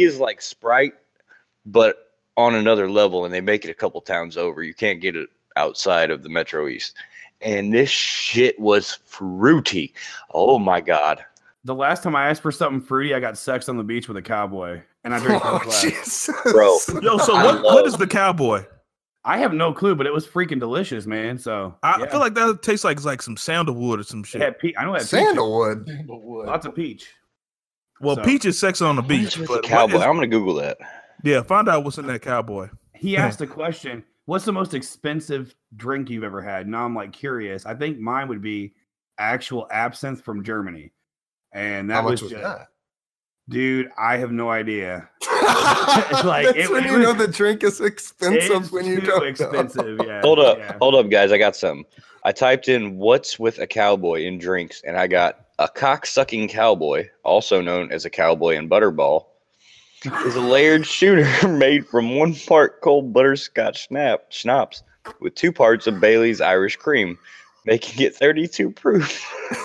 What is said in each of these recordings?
is like Sprite, but on another level, and they make it a couple towns over. You can't get it outside of the Metro East. And this shit was fruity. Oh my god. The last time I asked for something fruity, I got sex on the beach with a cowboy, and I drank Oh, oh, glass. Jesus. Bro. Yo, so I what, what love- is the cowboy? I have no clue, but it was freaking delicious, man. So I yeah. feel like that tastes like like some sandalwood or some it shit. had pe- I know it had peach. Sandalwood. lots of peach. Well, So- peach is sex on the beach, but the cowboy. is- I'm gonna Google that. yeah, find out what's in that cowboy. He asked a question: "What's the most expensive drink you've ever had?" Now I'm like curious. I think mine would be actual absinthe from Germany, and that How was, much was just, that? dude. I have no idea. like, Like, That's it- when it you was- know the drink is expensive It's when you too don't know. expensive. Yeah. Hold up, yeah. hold up, guys. I got some. I typed in "What's with a cowboy" in drinks, and I got a cock-sucking cowboy, also known as a cowboy and butterball, is a layered shooter made from one part cold butterscotch snap schnapps with two parts of Bailey's Irish cream, making it 32 proof.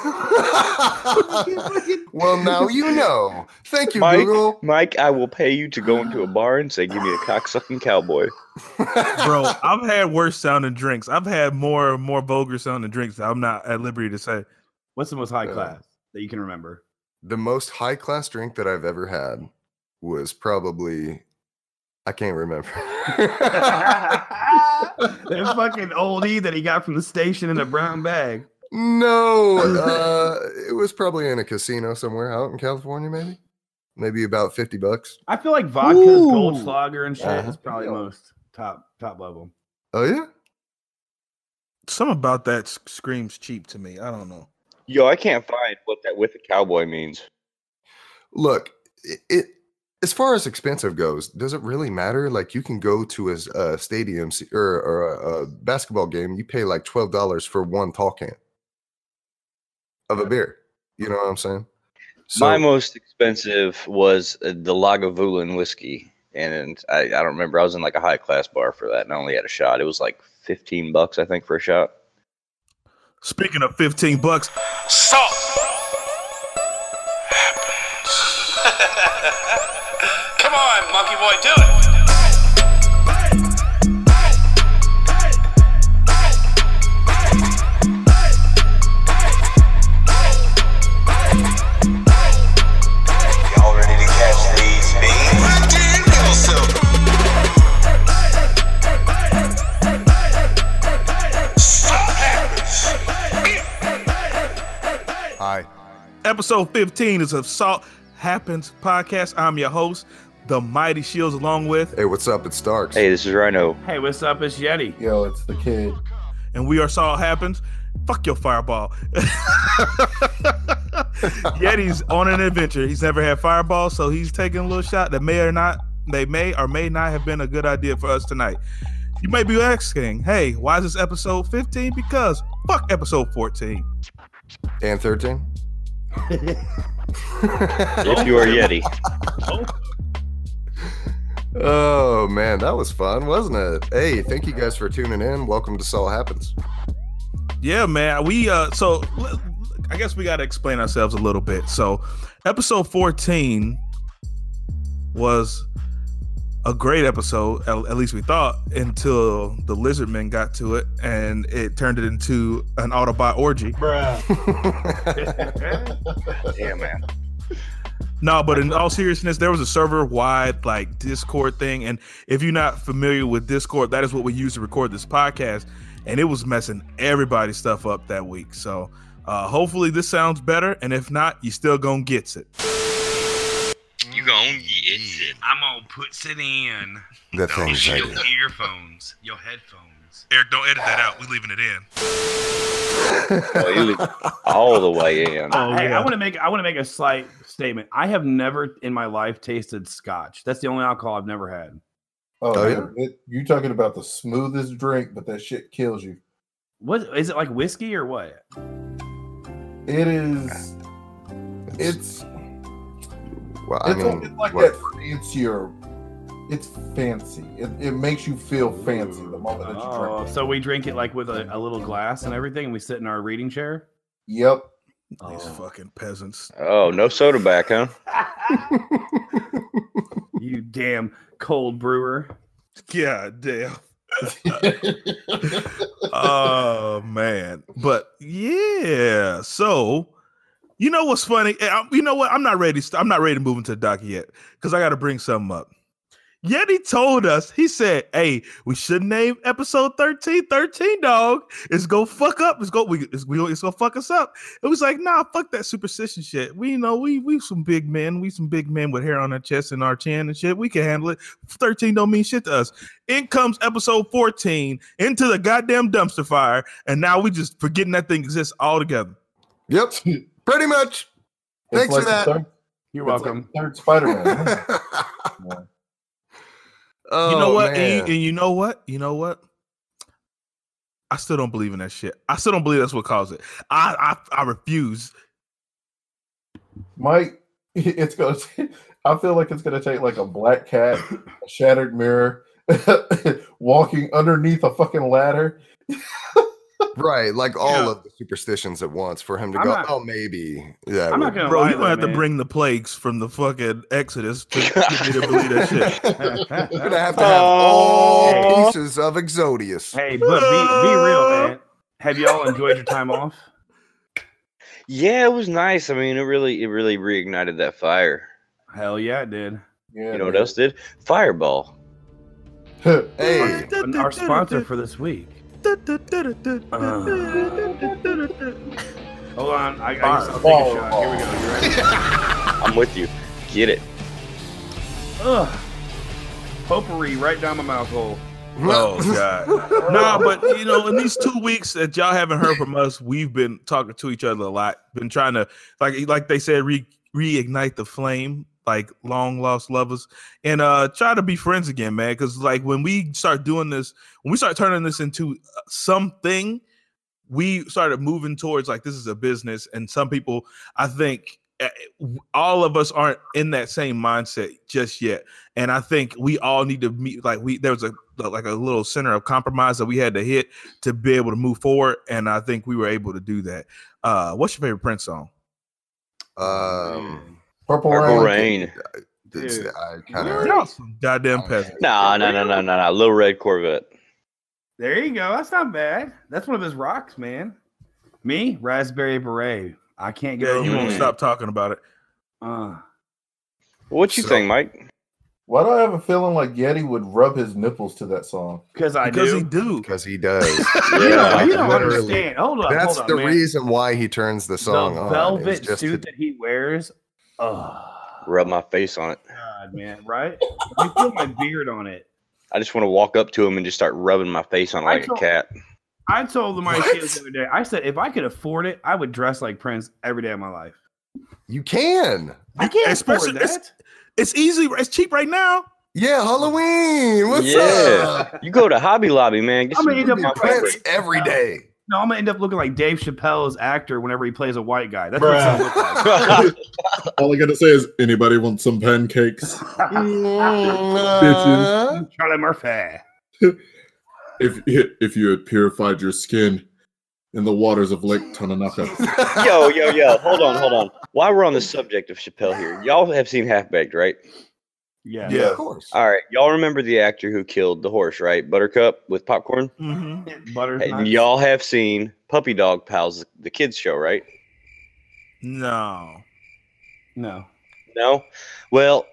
well, now you know. Thank you, Mike, Google. Mike, I will pay you to go into a bar and say, "Give me a cock-sucking cowboy." Bro, I've had worse sounding drinks. I've had more more vulgar sounding drinks. that I'm not at liberty to say. What's the most high Uh, class that you can remember? the most high class drink that I've ever had was probably I can't remember. that fucking oldie that he got from the station in a brown bag. no, uh, it was probably in a casino somewhere out in California, maybe. Maybe about fifty bucks. I feel like vodka's gold Ooh. slogger and shit Uh-huh. is probably Yeah. most top top level. Oh yeah. Some about that screams cheap to me. I don't know. Yo, I can't find what that with a cowboy means. Look, it, it as far as expensive goes, does it really matter? Like you can go to a stadium or, or a, a basketball game, you pay like twelve dollars for one tall can of a beer. You know what I'm saying? My most expensive was uh, the Lagavulin whiskey, and I, I don't remember. I was in like a high class bar for that, and I only had a shot. It was like fifteen bucks, I think, for a shot. Speaking of 15 bucks, Salt. Episode 15 is of Salt Happens podcast. I'm your host, the Mighty Shields, along with, Hey, what's up? It's Starks. Hey, this is Rhino. Hey, what's up? It's Yeti. Yo, it's the kid. and we are Salt Happens. Fuck your fireball. Yeti's on an adventure. He's never had fireball, so he's taking a little shot that may or not, they may or may not have been a good idea for us tonight. You may be asking, hey, why is this episode 15? Because fuck episode 14. And 13? If you are Yeti, Oh man, that was fun, wasn't it? Hey, thank you guys for tuning in. Welcome to Salt Happens. Yeah, man. We uh so I guess we got to explain ourselves a little bit. So, episode 14 was a great episode, at, at least we thought, until the lizard Lizardmen got to it and it turned it into an Autobot orgy. Bruh. yeah, man. No, but in all seriousness, there was a server wide like Discord thing. And if you're not familiar with Discord, that is what we use to record this podcast. And it was messing everybody's stuff up that week. So uh, hopefully this sounds better. And if not, you still gonna get it. You gon' get it. I'm gonna put it in the that thing's your like, earphones, your headphones. Eric, don't edit that out. We're leaving it in. Oh, all the way in. Oh, hey, yeah. I want to make I want to make a slight statement. I have never in my life tasted scotch. That's the only alcohol I've never had. Oh, Oh, man, it, you talking about the smoothest drink, but that shit kills you. What is it like whiskey or what? It is. It's. Well, I It's, mean, it's like what- that fancier. It's fancy. It, it makes you feel fancy the moment that you Oh, drink. it. so we drink it like with a, a little glass and everything, and we sit in our reading chair. Yep. These Oh. fucking peasants. Oh, no soda back, huh? You damn cold brewer. God damn. oh man, but yeah. So you know what's funny? Eh, You know what? I'm not ready. I'm not ready to move into the doc yet because I got to bring something up. Yeti told us. He said, "Hey, we should name episode 13 13 dog. It's go fuck up. It's go we it's, we, it's gonna fuck us up." It was like, "Nah, fuck that superstition shit. We you know we we some big men. We some big men with hair on our chest and our chin and shit. We can handle it. 13 don't mean shit to us." In comes episode 14 into the goddamn dumpster fire, and now we just forgetting that thing exists altogether. Yep, pretty much. It's Thanks for that. Third, You're it's like welcome. the third Spider-Man. oh, you know oh, what? And you, and you know what? You know what? I still don't believe in that shit. I still don't believe that's what caused it. I I, I refuse. Mike, it's gonna. Take, I feel like it's gonna take like a black cat, a shattered mirror, walking underneath a fucking ladder. Right, like all Yeah. of the superstitions at once for him to I'm go. not- oh, maybe. Yeah, I'm not gonna Bro, lie, you're gonna have though, to bring the plagues from the fucking Exodus to get me to believe that shit. We're gonna have to have oh. all Hey. pieces of Exodius. Hey, but be be real, man. Have y'all enjoyed your time off? Yeah, it was nice. I mean, it really, it really reignited that fire. Hell yeah, it did. Yeah, You know what else did? Fireball. Hey, our sponsor for this week. Uh, hold on, I, I guess I'll take a Ball, shot. ball. Here we go. You ready? I'm with you. Get it. Ugh. Potpourri right down my mouth hole. Oh god. nah, but you know, in these two weeks that y'all haven't heard from us, we've been talking to each other a lot. Been trying to like like they said, re- reignite the flame, like long lost lovers, and uh try to be friends again, man. Because like when we start doing this, when we start turning this into uh, something, we started moving towards like this is a business, and some people, I think. eh, All of us aren't in that same mindset just yet, and I think we all need to meet. Like we, there was a like a little center of compromise that we had to hit to be able to move forward, and I think we were able to do that. Uh, what's your favorite Prince song? um, Purple, Purple Rain. Rain. it's- Dude. I kind of. Goddamn peasants. Nah, no, no, no, no, no. Little Red Corvette. There you go. That's not bad. That's one of his rocks, man. Me, Raspberry Beret. I can't get Yeah, you won't stop talking about it. Uh, What you So- think, Mike? Why do I have a feeling like Yeti would rub his nipples to that song? because I Because do. he do. Because he does. you Yeah, don't, you don't understand. Hold up. That's hold up, the man. reason why he turns the song the on. velvet suit to- that he wears. Oh, Rub my face on it. God, man, right? you feel my beard on it. I just want to walk up to him and just start rubbing my face on it I like a cat. I told my What? kids the other day. I said if I could afford it, I would dress like Prince every day of my life. you can. I can't Especially- afford it's- that. It's easy. It's cheap right now. Yeah, Halloween. What's Yeah. up? You go to Hobby Lobby, man. Get I'm some gonna end up my with. Prince every day. No, I'm gonna end up looking like Dave Chappelle's actor whenever he plays a white guy. That's what it's look like. All I gotta say is, anybody want some pancakes? Bitches. Charlie Murphy. If if you had purified your skin in the waters of Lake Tananaka, yo, yo, yo. Hold on, hold on. While we're on the subject of Chappelle here, y'all have seen Half Baked, right? Yeah. Yeah. Of course. All right. Y'all remember the actor who killed the horse, right? Buttercup with popcorn? Mm-hmm. Butter. And y'all have seen Puppy Dog Pals, the kids show, right? No. No. No? Well,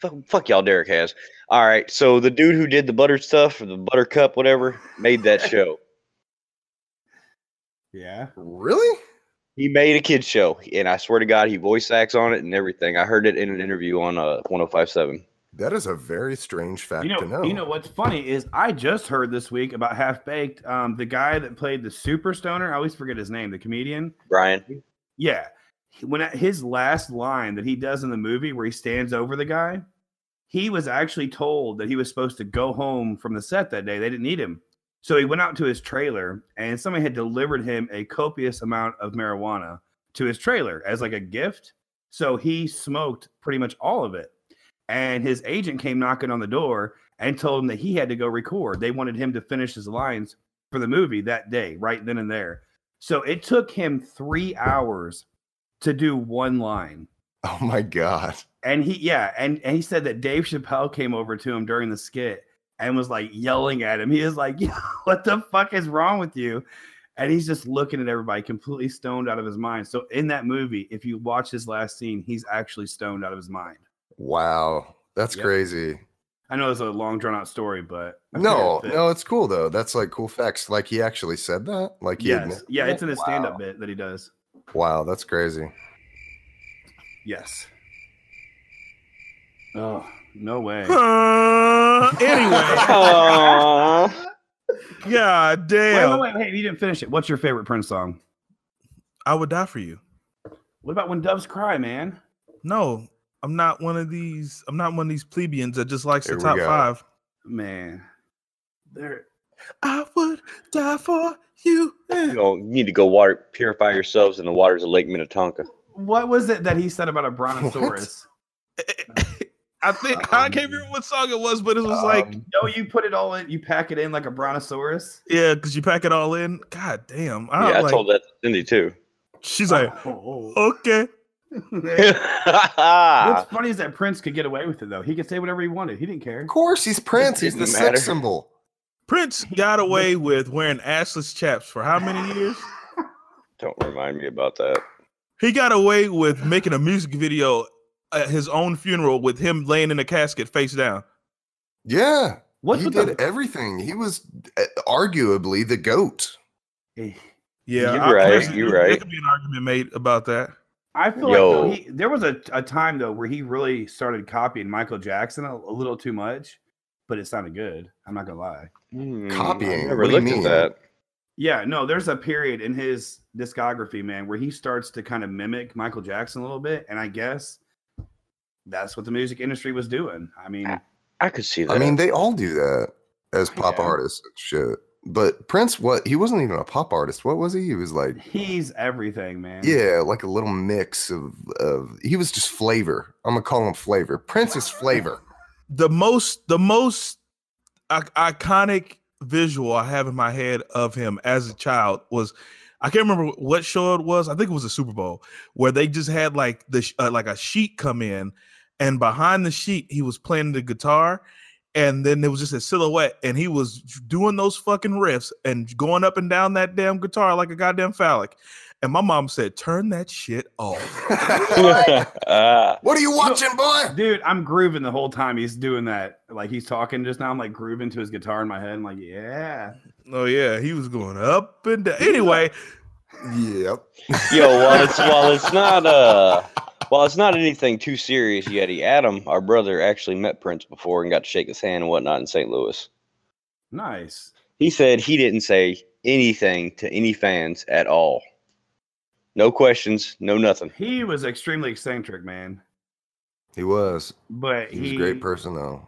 fuck, fuck y'all, Derek has. All right. So the dude who did the butter stuff or the buttercup, whatever, made that show. Yeah. Really? He made a kids show, and I swear to God, he voice acts on it and everything. I heard it in an interview on uh, 1057. That is a very strange fact You know, to know. you know what's funny is I just heard this week about Half Baked. Um, the guy that played the Super Stoner, I always forget his name, the comedian. Brian. Yeah, when at his last line that he does in the movie where he stands over the guy, he was actually told that he was supposed to go home from the set that day. They didn't need him, so he went out to his trailer, and somebody had delivered him a copious amount of marijuana to his trailer as like a gift. So he smoked pretty much all of it, and his agent came knocking on the door and told him that he had to go record. They wanted him to finish his lines for the movie that day, right then and there. So it took him three hours to do one line. oh my god. And he, yeah, and, and he said that Dave Chappelle came over to him during the skit and was like yelling at him. He is like, "Yo, what the fuck is wrong with you? And he's just looking at everybody completely stoned out of his mind. So in that movie, if you watch his last scene, he's actually stoned out of his mind. Wow, that's Yep. crazy. I know it's a long drawn out story, but I No, no, it's cool though. That's like cool facts. Like he actually said that. Like he yes, admit- yeah, it's in his stand up bit that he does. Wow, that's crazy. Yes. Oh no way. Uh, anyway, Aw. god wait, damn, wait, wait, wait! You didn't finish it. What's your favorite Prince song? I would die for you. What about when doves cry, man? No, I'm not one of these. I'm not one of these plebeians that just likes Here the top five. Man, there. I would die for you. you, know, you need to go water purify yourselves in the waters of Lake Minnetonka. What was it that he said about a brontosaurus? I think I can't remember what song it was, but it was like, Um, no, you put it all in. You pack it in like a brontosaurus. yeah, because you pack it all in. God damn. I, yeah, I told that to Cindy too. She's like, Oh. okay. What's funny is that Prince could get away with it though. He could say whatever he wanted. He didn't care. of course, he's Prince. He's the didn't sex symbol. Prince got away with wearing assless chaps for how many years? Don't remind me about that. He got away with making a music video at his own funeral with him laying in a casket face down. Yeah, What's he did the? everything. He was uh, arguably the goat. Yeah, You're I- right, you're there right. could be an argument made about that. I feel like though, he, there was a, a time though where he really started copying Michael Jackson a, a little too much, but it sounded good. I'm not gonna lie. Hmm, Copying? I never What do you looked mean? at that. Yeah, no, there's a period in his discography, man, where he starts to kind of mimic Michael Jackson a little bit, and I guess that's what the music industry was doing. I mean, I could see that. I mean, they all do that as pop Yeah. artists and shit. But Prince, what? He wasn't even a pop artist. What was he? He was like, he's everything, man. yeah, like a little mix of of. He was just flavor. I'm gonna call him flavor. Prince is flavor. The most, the most I- iconic visual I have in my head of him as a child was. I can't remember what show it was. I think it was a Super Bowl where they just had like the uh, like a sheet come in, and behind the sheet he was playing the guitar, and then there was just a silhouette, and he was doing those fucking riffs and going up and down that damn guitar like a goddamn phallic. And my mom said, "Turn that shit off." What are you watching, boy? Dude, I'm grooving the whole time he's doing that. Like he's talking just now. I'm like grooving to his guitar in my head. I'm like, yeah. Oh yeah, he was going up and down. Anyway, Yep. yo, while it's while it's not uh while it's not anything too serious, Yeti Adam, our brother, actually met Prince before and got to shake his hand and whatnot in St. Louis. Nice. He said he didn't say anything to any fans at all. No questions, no nothing. He was extremely eccentric, man. He was. But He he, was a great person, though.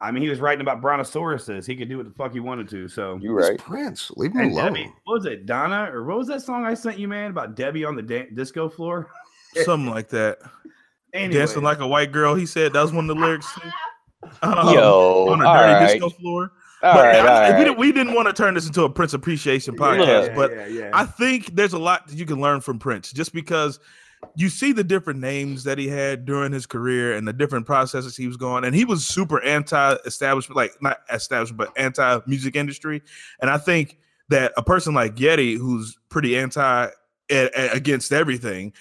I mean, he was writing about brontosauruses. He could do what the fuck he wanted to. So You He's right. Prince. Leave me And alone. Debbie, what was it, Donna, or what was that song I sent you, man, about Debbie on the da- disco floor? something like that. Anyway, Dancing like a white girl. He said that was one of the lyrics. Um, Yo, on a dirty right, disco floor. all but right, all I- we, didn't, we didn't want to turn this into a Prince appreciation podcast, yeah, but yeah, yeah. I think there's a lot that you can learn from Prince just because you see the different names that he had during his career and the different processes he was going. And he was super anti-establishment, like not establishment, but anti-music industry. And I think that a person like Yeti, who's pretty anti a- a- against everything,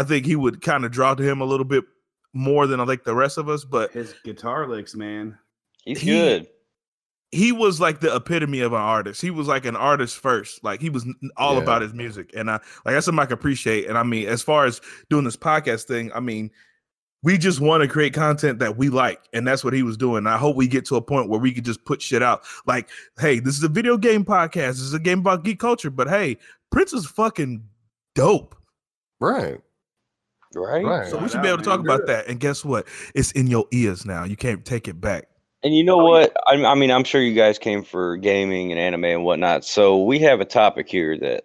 I think he would kind of draw to him a little bit more than I think the rest of us. But his guitar licks, man. He's he- good. he was like the epitome of an artist. He was like an artist first. Like he was all Yeah. about his music, and I like that's something I can appreciate. And I mean, as far as doing this podcast thing, I mean, we just want to create content that we like, and that's what he was doing. I hope we get to a point where we could just put shit out. Like, hey, this is a video game podcast. This is a game about geek culture, but hey, Prince is fucking dope. Right. Right? Right. So we should be able to talk about that. And guess what? It's in your ears now. You can't take it back. And you know what? I, I mean, I'm sure you guys came for gaming and anime and whatnot. So we have a topic here that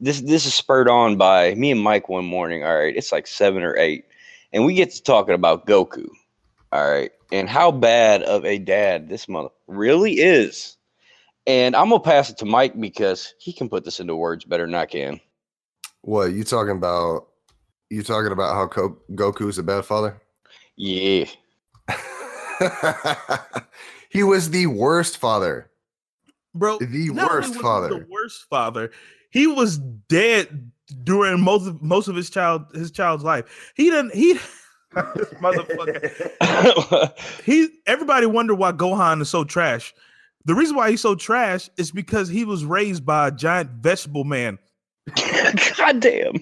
this this is spurred on by me and Mike one morning. All right, it's like seven or eight, and we get to talking about Goku. All right, and how bad of a dad this mother really is. And I'm gonna pass it to Mike because he can put this into words better than I can. What you talking about? You talking about how Ko- Goku's a bad father? Yeah. he was the worst father. bro. The not only worst was he father. The worst father. He was dead during most of most of his child his child's life. He didn't. He this motherfucker. He. Everybody wonder why Gohan is so trash. The reason why he's so trash is because he was raised by a giant vegetable man. God damn.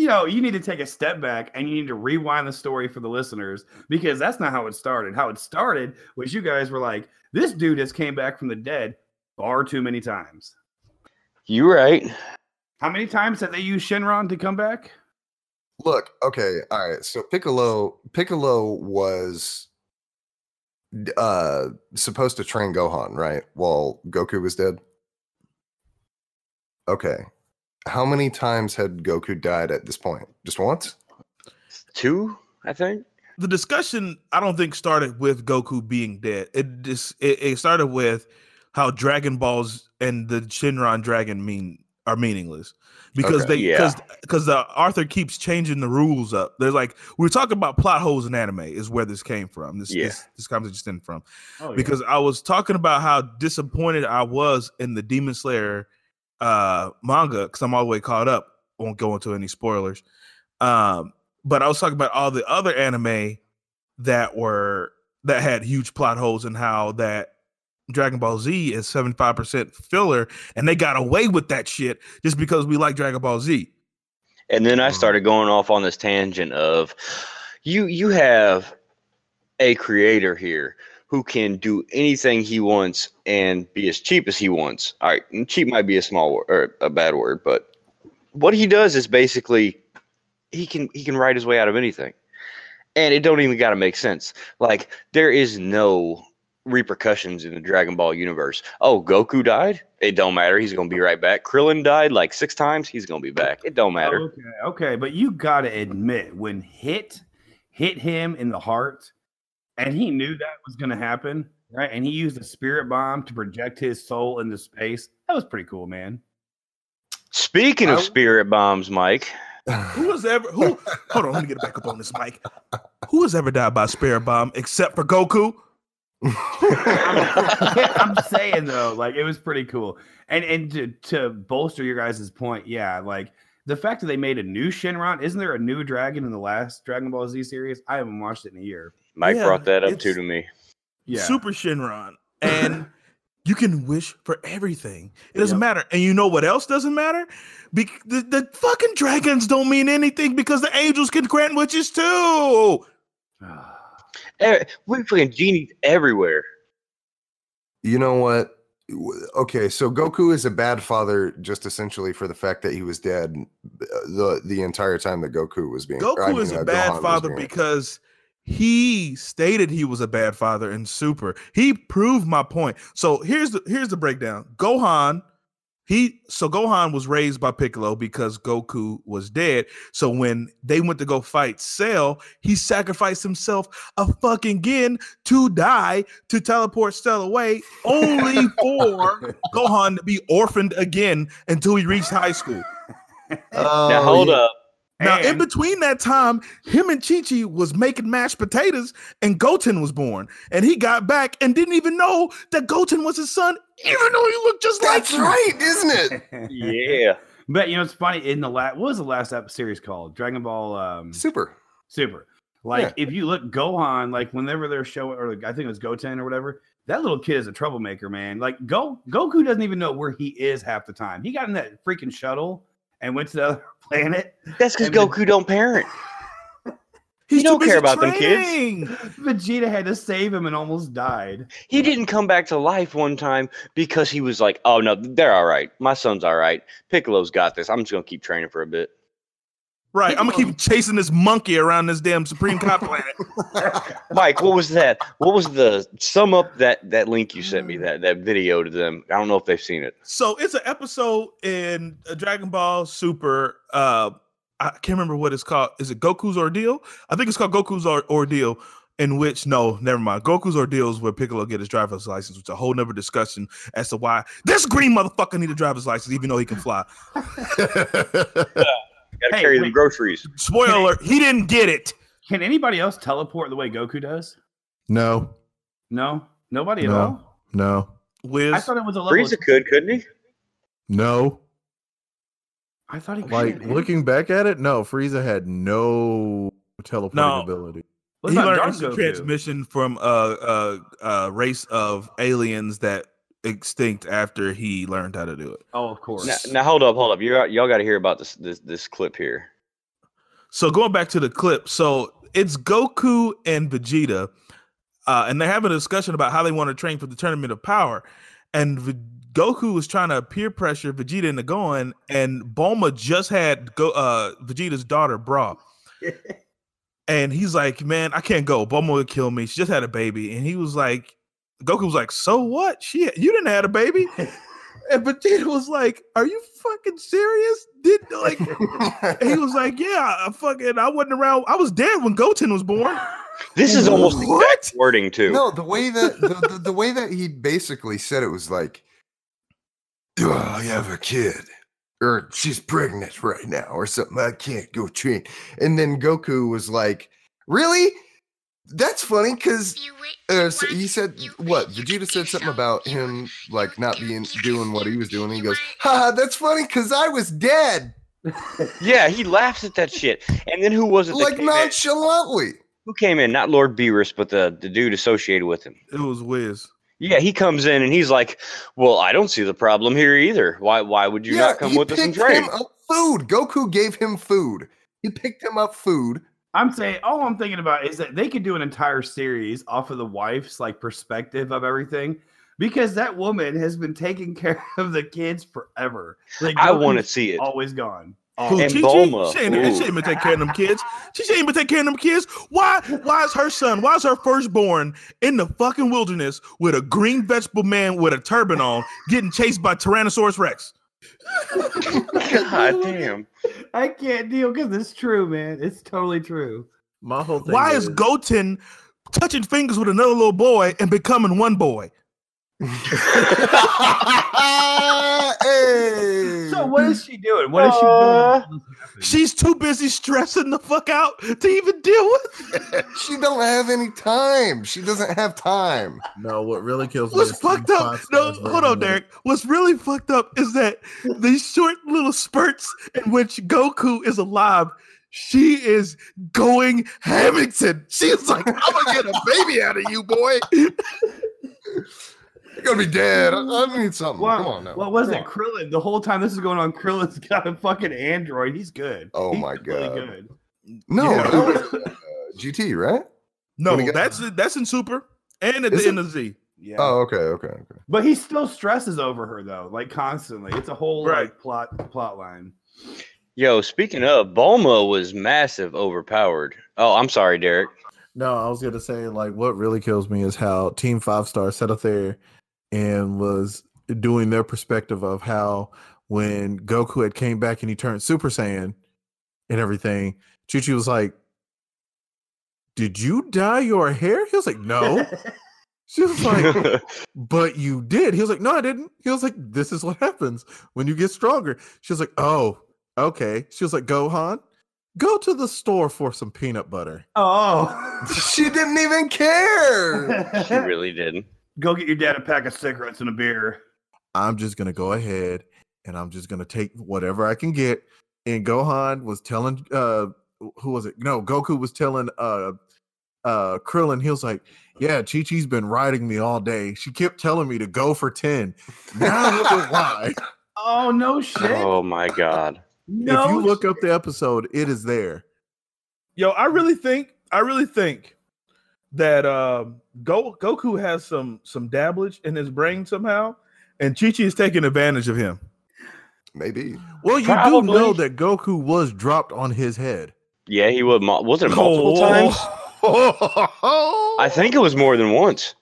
You know, you need to take a step back and you need to rewind the story for the listeners because that's not how it started. How it started was you guys were like, this dude has came back from the dead far too many times. You right. How many times have they used Shenron to come back? Look, okay, all right. So Piccolo, Piccolo was uh supposed to train Gohan, right? While Goku was dead. Okay. How many times had Goku died at this point? Just once? Two, I think. The discussion I don't think started with Goku being dead. It just it, it started with how Dragon Balls and the Shenron Dragon mean are meaningless because Okay. they Yeah. because because the Arthur keeps changing the rules up. There's like we are talking about plot holes in anime is where this came from. This Yeah. this, this conversation stemmed from Oh, because I was talking about how disappointed I was in the Demon Slayer uh manga because I'm all the way caught up. Won't go into any spoilers. Um, but I was talking about all the other anime that were that had huge plot holes and how that Dragon Ball Z is 75% filler and they got away with that shit just because we like Dragon Ball Z. And then I Mhm. started going off on this tangent of you you have a creator here who can do anything he wants and be as cheap as he wants. All right, cheap might be a small word or a bad word, but what he does is basically he can he can write his way out of anything. And it don't even got to make sense. Like there is no repercussions in the Dragon Ball universe. Oh, Goku died? It don't matter. He's going to be right back. Krillin died like 6 times. He's going to be back. It don't matter. Okay, okay, but you got to admit when hit hit him in the heart, and he knew that was going to happen, right? And he used a spirit bomb to project his soul into space. That was pretty cool, man. Speaking of spirit bombs, Mike, Who has ever who hold on, let me get back up on this Mike. Who has ever died by a spirit bomb except for Goku? I'm saying though, like it was pretty cool. And and to, to bolster your guys' point, yeah, like the fact that they made a new Shenron, isn't there a new dragon in the last Dragon Ball Z series? I haven't watched it in a year. Mike Yeah, brought that up too to me. Yeah. Super Shenron. And you can wish for everything. It doesn't Yep. matter. And you know what else doesn't matter? Be- the, the fucking dragons don't mean anything because the angels can grant wishes too. Eh, We fucking genies everywhere. You know what? Okay, so Goku is a bad father just essentially for the fact that he was dead uh, the the entire time that Goku was being. Goku I mean, is a uh, bad Gohan father being- because he stated he was a bad father in Super. He proved my point. So here's the here's the breakdown. Gohan, he so Gohan was raised by Piccolo because Goku was dead. So when they went to go fight Cell, he sacrificed himself a fucking again to die to teleport Cell away, only for Gohan to be orphaned again until he reached high school. Oh, now hold oh, yeah. up. Now, in between that time, him and Chi Chi was making mashed potatoes, and Goten was born. And he got back and didn't even know that Goten was his son, even though he looked just That's like him. right, isn't it? Yeah. But you know, it's funny in the last what was the last ep- series called? Dragon Ball um Super. Super. Like Yeah. if you look Gohan, like whenever they're showing or like, I think it was Goten or whatever, that little kid is a troublemaker, man. Like Go Goku doesn't even know where he is half the time. He got in that freaking shuttle and went to the other planet. That's because Goku don't parent. He don't care about them kids. Vegeta had to save him and almost died. He didn't come back to life one time because he was like, "Oh no, they're all right. My son's all right. Piccolo's got this. I'm just gonna keep training for a bit." Right. I'm going to keep chasing this monkey around this damn Supreme Cop planet. Mike, what was that? What was the sum up that that link you sent me that that video to them? I don't know if they've seen it. So it's an episode in uh, Dragon Ball Super. Uh, I can't remember what it's called. Is it Goku's Ordeal? I think it's called Goku's or- Ordeal. In which, no, never mind. Goku's Ordeal is where Piccolo get his driver's license, which is a whole nother discussion as to why this green motherfucker need a driver's license, even though he can fly. Got to Hey, carry the wait. groceries. Spoiler alert, he didn't get it. Can anybody else teleport the way Goku does? No, No, nobody at No. all. no, Wiz, I thought it was a level. Frieza of- could, couldn't he? no. I thought he could. Like man. looking back at it, no, Frieza had no teleporting No. ability. What he about learned Dark instant transmission from a, a, a race of aliens that extinct after he learned how to do it. Oh, of course. Now, now hold up, hold up. You y'all got to hear about this this this clip here. So going back to the clip, so it's Goku and Vegeta, uh, and they're having a discussion about how they want to train for the tournament of power. And V- Goku was trying to peer pressure Vegeta into going, and Bulma just had go uh, Vegeta's daughter, Bra. and he's like, "Man, I can't go. Bulma would kill me. She just had a baby." And he was like, "Goku was like, so what? She you didn't have a baby." And Vegeta was like, "Are you fucking serious? Did like?" he was like, "Yeah, I fucking I wasn't around. I was dead when Goten was born." This is almost the What? exact wording too. No, the way that the, the, the way that he basically said it was like, "Oh, I have a kid, or she's pregnant right now, or something. I can't go train." And then Goku was like, "Really? That's funny because uh, so he said what? Vegeta said something about him like not being doing what he was doing. And he goes, "Ha, that's funny because I was dead." Yeah, he laughs at that shit. And then who was it? Like came in? nonchalantly. Who came in? Not Lord Beerus, but the the dude associated with him. It was Whis. Yeah, he comes in and he's like, "Well, I don't see the problem here either. Why why would you not come he with us and picked train?" him up food. Goku gave him food. He picked him up food. I'm saying all I'm thinking about is that they could do an entire series off of the wife's like perspective of everything because that woman has been taking care of the kids forever. Like I want to see it. always gone. Who, oh. And Chi-Chi? Bulma, She ain't, she ain't been taking care of them kids. She ain't been taking care of them kids. Why? Why is her son? Why is her firstborn in the fucking wilderness with a green vegetable man with a turban on, getting chased by Tyrannosaurus Rex? God damn. I can't deal because it's true, man. It's totally true. My whole thing. Why is Goten touching fingers with another little boy and becoming one boy? hey. So what is she doing? What is she Uh, doing? She's too busy stressing the fuck out to even deal with. it. she don't have any time. She doesn't have time. No, what really kills me What's is fucked up? No, hold on, Derek. What's really fucked up is that these short little spurts in which Goku is alive, she is going Hamilton. She's like, I'm gonna get a baby out of you, boy. You're gonna be dead. I, I need something. What, Come on now. what was Come it? on. Krillin. The whole time this is going on, Krillin's got a fucking android. He's good. Oh He's my really God. good. No, Yeah. that was uh, GT, right? No, When he got- that's that's in Super and at Is the it? end of Z. Yeah. Oh, okay, okay, okay. But he still stresses over her though, like constantly. It's a whole Right. like plot plot line. Yo, speaking of, Bulma was massive overpowered. Oh, I'm sorry, Derek. No, I was gonna say like what really kills me is how Team Five Star sat up there and was doing their perspective of how when Goku had came back and he turned Super Saiyan and everything, Chi Chi was like, "Did you dye your hair?" He was like, "No." She was like, "But you did." He was like, "No, I didn't." He was like, "This is what happens when you get stronger." She was like, "Oh, okay." She was like, "Gohan, go to the store for some peanut butter." oh. She didn't even care. she really didn't. Go get your dad a pack of cigarettes and a beer. I'm just gonna go ahead and I'm just gonna take whatever I can get. And Gohan was telling uh who was it? No, Goku was telling uh uh Krillin, he was like, Yeah, Chi Chi's been riding me all day. She kept telling me to go for 10. Now I know why. Oh no shit. Oh my god. no if you look shit. up the episode, it is there. Yo, I really think, I really think that um, Go, Goku has some some dabblage in his brain somehow, and Chi Chi is taking advantage of him. Maybe. Well, you Probably. do know that Goku was dropped on his head. Yeah, he was. Mo- was it multiple Oh. times? I think it was more than once.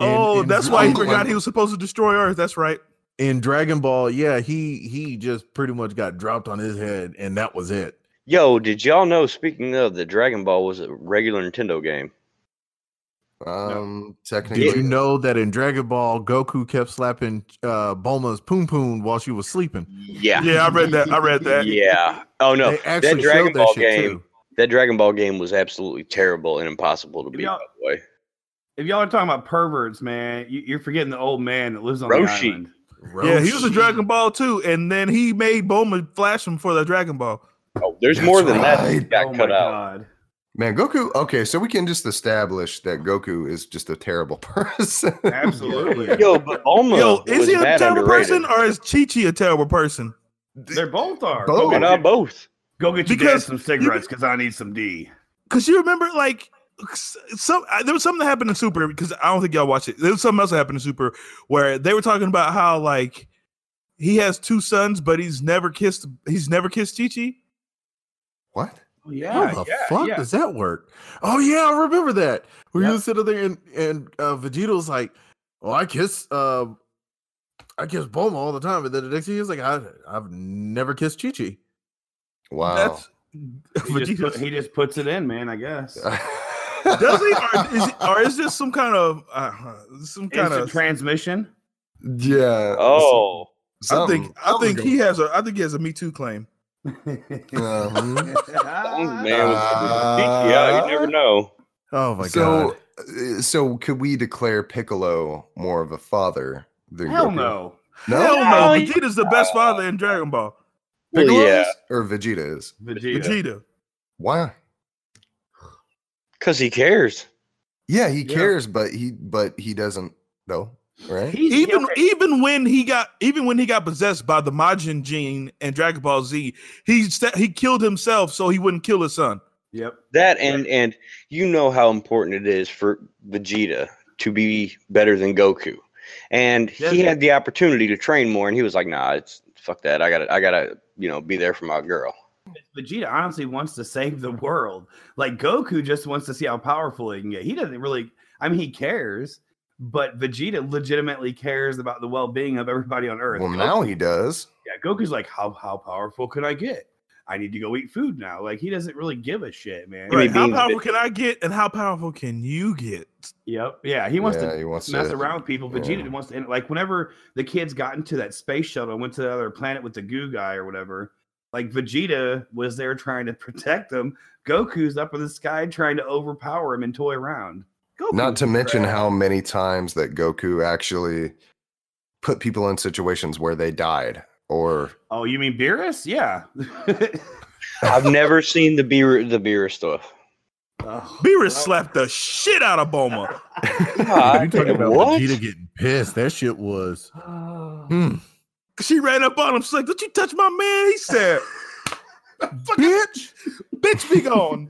In- oh, in that's why he forgot he was supposed to destroy Earth. That's right. in Dragon Ball, yeah, he he just pretty much got dropped on his head, and that was it. Yo, did y'all know? Speaking of, the Dragon Ball was a regular Nintendo game. Um, technically, Did you know that in Dragon Ball, Goku kept slapping uh, Bulma's poon poon while she was sleeping? Yeah. Yeah, I read that. I read that. Yeah. Oh no, that Dragon showed that Ball game. too. That Dragon Ball game was absolutely terrible and impossible to beat. By the way, If y'all are talking about perverts, man, you, you're forgetting the old man that lives on Roshi. the island. Yeah, he was a Dragon Ball too, and then he made Bulma flash him for the Dragon Ball. oh, there's That's more than that. right. that got oh cut my out. god. Man, Goku. Okay, so we can just establish that Goku is just a terrible person. Absolutely. Yo, but Bulma Yo, is he a terrible underrated. person or is Chi Chi a terrible person? They both are. Both. Go Why get, not you, both? go get your dad some cigarettes because I need some D. Because you remember, like, some there was something that happened in Super because I don't think y'all watched it. There was something else that happened in Super where they were talking about how like he has two sons, but he's never kissed. He's never kissed Chi Chi. what? Yeah, How the yeah, fuck yeah. does that work? Oh yeah, I remember that. Where Yep. you was sitting there and and uh, Vegeta was like, "Oh, I kiss, uh, I kiss Bulma all the time," and then the next thing he was like, I, "I've never kissed Chi Chi." Wow. That's He just, put, he just puts it in, man. I guess. Does he, or is, or is this some kind of uh, some kind Instant of? transmission. yeah. Oh, I something- think I think he has a I think he has a Me Too claim. Uh-huh. some man Uh, yeah, you never know. Oh my so, god! uh, so could we declare Piccolo more of a father than Hell Goku? no. No, Hell no, No, Vegeta's the best father in Dragon Ball. Well, yeah, is? or Vegeta is. Vegeta. Vegeta. Why? because he cares. Yeah, he Yeah. cares, but he but he doesn't though, right? He- even okay. even when he got even when he got possessed by the Majin gene and Dragon Ball Z, he sta- he killed himself so he wouldn't kill his son. Yep. That and and you know how important it is for Vegeta to be better than Goku, and he Yeah. had the opportunity to train more, and he was like, "Nah, it's fuck that. I gotta, I gotta, you know, be there for my girl." Vegeta honestly wants to save the world. Like Goku just wants to see how powerful he can get. He doesn't really. I mean, he cares, but Vegeta legitimately cares about the well-being of everybody on Earth. Well, Goku- now he does. yeah, Goku's like, how how powerful can I get? I need to go eat food now. Like he doesn't really give a shit, man. Right? How beans, powerful bitch. can I get, and how powerful can you get? Yep. Yeah, he wants yeah, to he wants mess to around with people. Vegeta yeah. wants to and, like whenever the kids got into that space shuttle and went to the other planet with the goo guy or whatever. Like Vegeta was there trying to protect them. Goku's up in the sky trying to overpower him and toy around. Goku Not to mention trash. how many times that Goku actually put people in situations where they died or Oh, you mean Beerus? Yeah. I've never seen the beer, the beer stuff. Oh, Beerus well, slapped the shit out of Bulma. God, you talking about what? Vegeta getting pissed? That shit was. Hmm. She ran up on him. She's like, "Don't you touch my man?" He said, "Bitch, bitch, be gone."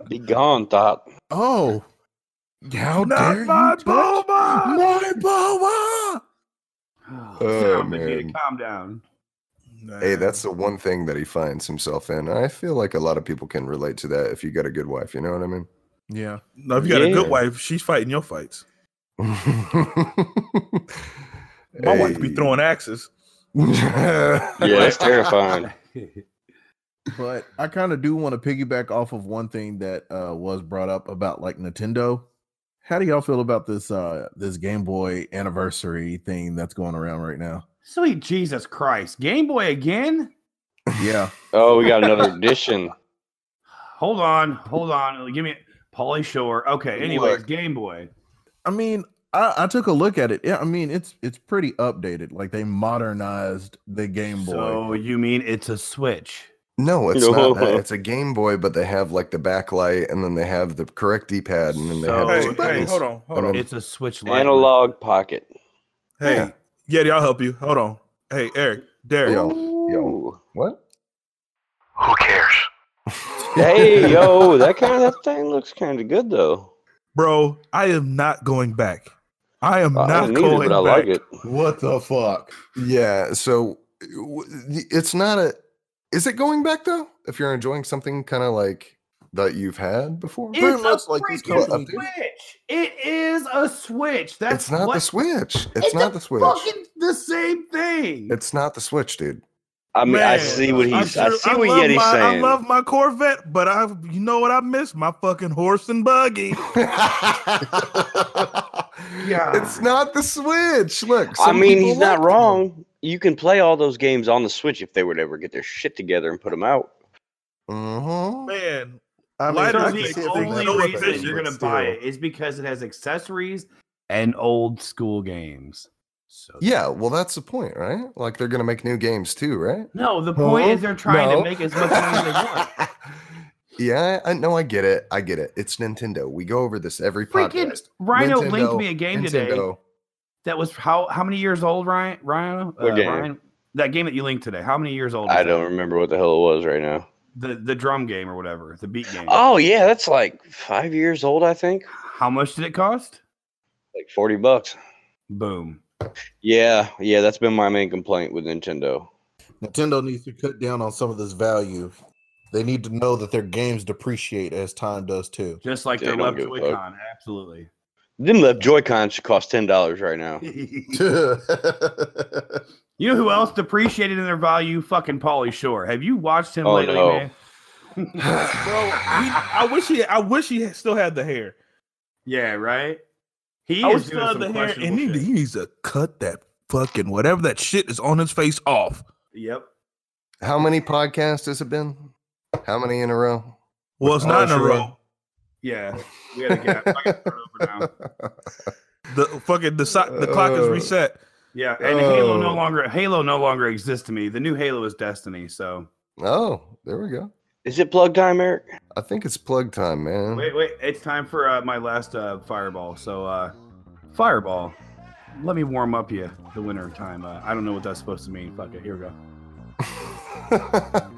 Be gone, thought. Oh, how Not dare my you touch Bulma. my Bulma? Oh, Oh, calm, Vegeta, man. calm down. hey, that's the one thing that he finds himself in. I feel like a lot of people can relate to that if you got a good wife, you know what I mean? Yeah. no. If you got a good Yeah. wife, she's fighting your fights. My wife be throwing axes. Yeah, that's terrifying. But I kind of do want to piggyback off of one thing that uh, was brought up about like Nintendo. How do y'all feel about this uh, this Game Boy anniversary thing that's going around right now? Sweet Jesus Christ. Game Boy again? Yeah. Oh, we got another edition. Hold on. Hold on. Give me Pauly Shore. Okay. Anyways, Look. Game Boy. I mean, I, I took a look at it. Yeah, I mean, it's it's pretty updated. Like they modernized the Game Boy. So you mean it's a Switch? No, it's not. It's a Game Boy, but they have like the backlight, and then they have the correct D-pad, and then they have Hey, two hey, hold on, hold on. It's a Switch Lite. Analog pocket. Hey, Yeah. yeah, I'll help you. Hold on. Hey, Eric, Derek. Yo, yo, what? Who cares? Hey, yo, that kind of that thing looks kind of good though. Bro, I am not going back. I am I not going it, but I back. like it. What the fuck? Yeah, so it's not a. Is it going back though? If you're enjoying something kind of like that you've had before, It's Pretty a much like this freaking company- Switch. It is a Switch. That's it's not what, the Switch. It's, It's not the Switch. Fucking the same thing. It's not the Switch, dude. I mean, I see what he's. I, sure- see what love Yeti's my, saying. I love my Corvette, but I, you know what I miss? My fucking horse and buggy. yeah, It's not the Switch. Look, I mean, he's not like the wrong. You can play all those games on the Switch if they would ever get their shit together and put them out. Mhm. Man, I Light So I I the see see it it being only reason you're gonna buy it is because it has accessories and old school games. So Yeah, well, that's the point, right? Like they're gonna make new games too, right? no, the point Huh? is they're trying No. to make as much money as they want. yeah, I know. I get it. I get it. It's Nintendo. We go over this every Freaking podcast. Rhino linked me a game today Nintendo. That was how how many years old, Ryan? Ryan, uh, What game? Ryan? That game that you linked today. How many years old? I don't remember what the hell it was right now. The the drum game or whatever, the beat game. Oh yeah, that's like five years old, I think. How much did it cost? Like forty bucks. Boom. Yeah, yeah, that's been my main complaint with Nintendo. Nintendo needs to cut down on some of this value. They need to know that their games depreciate as time does too. Just like They their don't left give a fuck. Joy-Con. Absolutely. Them left Joy-Cons should cost ten dollars right now. You know who else depreciated in their value? Fucking Pauly Shore. Have you watched him Oh, lately, no. man? bro, he, I wish he, I wish he still had the hair. yeah, right. He I is wish doing still some the hair, and he, he needs to cut that fucking whatever that shit is on his face off. Yep. How many podcasts has it been? How many in a row? Well, it's not in a sure. row. Yeah. We got a gap. I gotta start over now. The fucking the the clock is Uh, reset. Yeah, and Halo no Oh. longer Halo no longer exists to me. The new Halo is Destiny. So Oh, there we go. Is it plug time, Eric? I think it's plug time, man. wait, wait, it's time for uh, my last uh, fireball. So uh, fireball. Let me warm up you the winter time. Uh, I don't know what that's supposed to mean. Fuck it. Here we go.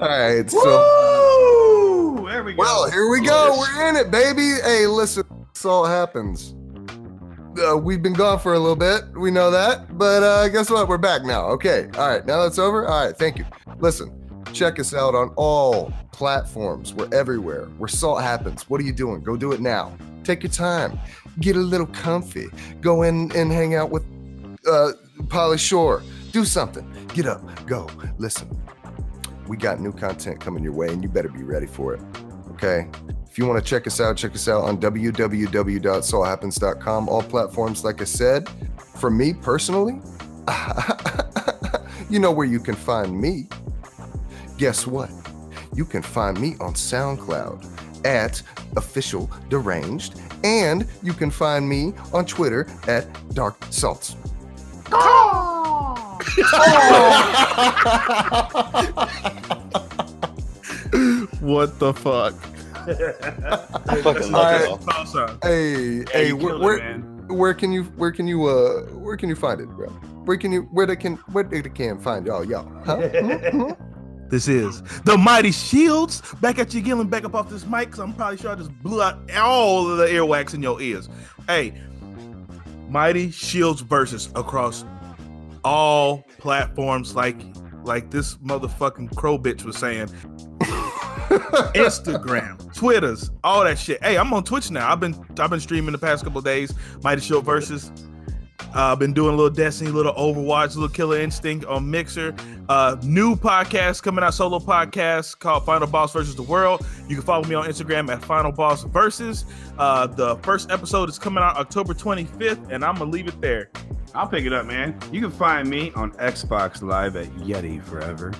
All right, so Woo! There we go. well, here we go. We're in it, baby. Hey, listen, this all happens. Uh, we've been gone for a little bit. We know that, but uh, guess what? We're back now. Okay. All right. Now that's over. All right. Thank you. Listen, check us out on all platforms. We're everywhere. Where salt happens. What are you doing? Go do it now. Take your time. Get a little comfy. Go in and hang out with uh, Pauly Shore. Do something. Get up. Go. Listen. We got new content coming your way, and you better be ready for it. Okay. If you want to check us out, check us out on www.salthappens.com. All platforms, like I said. For me personally, you know where you can find me. Guess what? You can find me on SoundCloud at official deranged, and you can find me on Twitter at dark salts. what the fuck? I fucking love Alright. it all. Hey, Yeah, hey, you where, it, where, where can you where can you uh where can you find it, bro? Where can you where they can where they can find y'all y'all? Huh? Hmm? Hmm? This is the Mighty Shields. Back at you again, back up off this mic, because I'm probably sure I just blew out all of the earwax in your ears. Hey, Mighty Shields versus across all platforms, like like this motherfucking crow bitch was saying. Instagram, Twitters, all that shit. Hey, I'm on Twitch now. I've been I've been streaming the past couple days. Mighty Shield versus. Uh, I've been doing a little Destiny, a little Overwatch, a little Killer Instinct on Mixer. Uh, new podcast coming out, solo podcast called Final Boss versus the World. You can follow me on Instagram at Final Boss Versus. Uh, the first episode is coming out October 25th, and I'm gonna leave it there. I'll pick it up, man. You can find me on Xbox Live at Yeti Forever.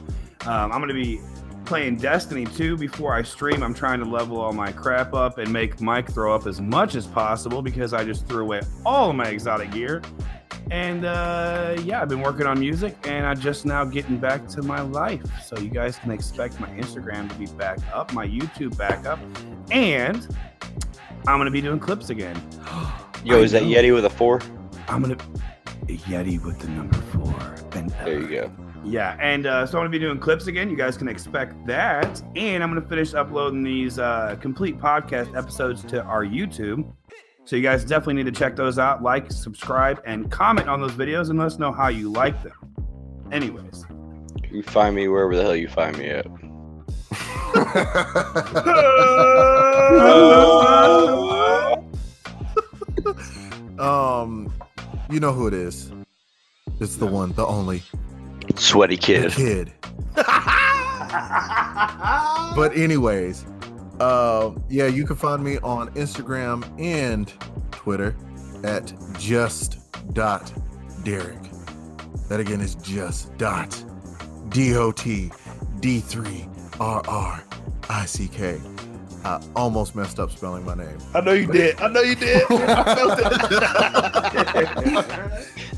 Um, I'm going to be playing Destiny 2 before I stream. I'm trying to level all my crap up and make Mike throw up as much as possible because I just threw away all of my exotic gear. And uh, yeah, I've been working on music and I'm just now getting back to my life. So you guys can expect my Instagram to be back up, my YouTube back up, and I'm going to be doing clips again. Yo, I is that. Yeti with a four? I'm gonna Yeti with the number four. And There you go. Yeah, and uh, so I'm gonna be doing clips again. You guys can expect that, and I'm gonna finish uploading these uh, complete podcast episodes to our YouTube. So you guys definitely need to check those out. Like, subscribe, and comment on those videos, and let us know how you like them. Anyways, You find me wherever the hell you find me at. Um, you know who it is. It's the one, the only Sweaty the kid. kid. But anyways, uh, yeah, you can find me on Instagram and Twitter at just dot Derek. That again is just dot D O T D three R R I C K. I almost messed up spelling my name. I know you did. I know you did. I felt it.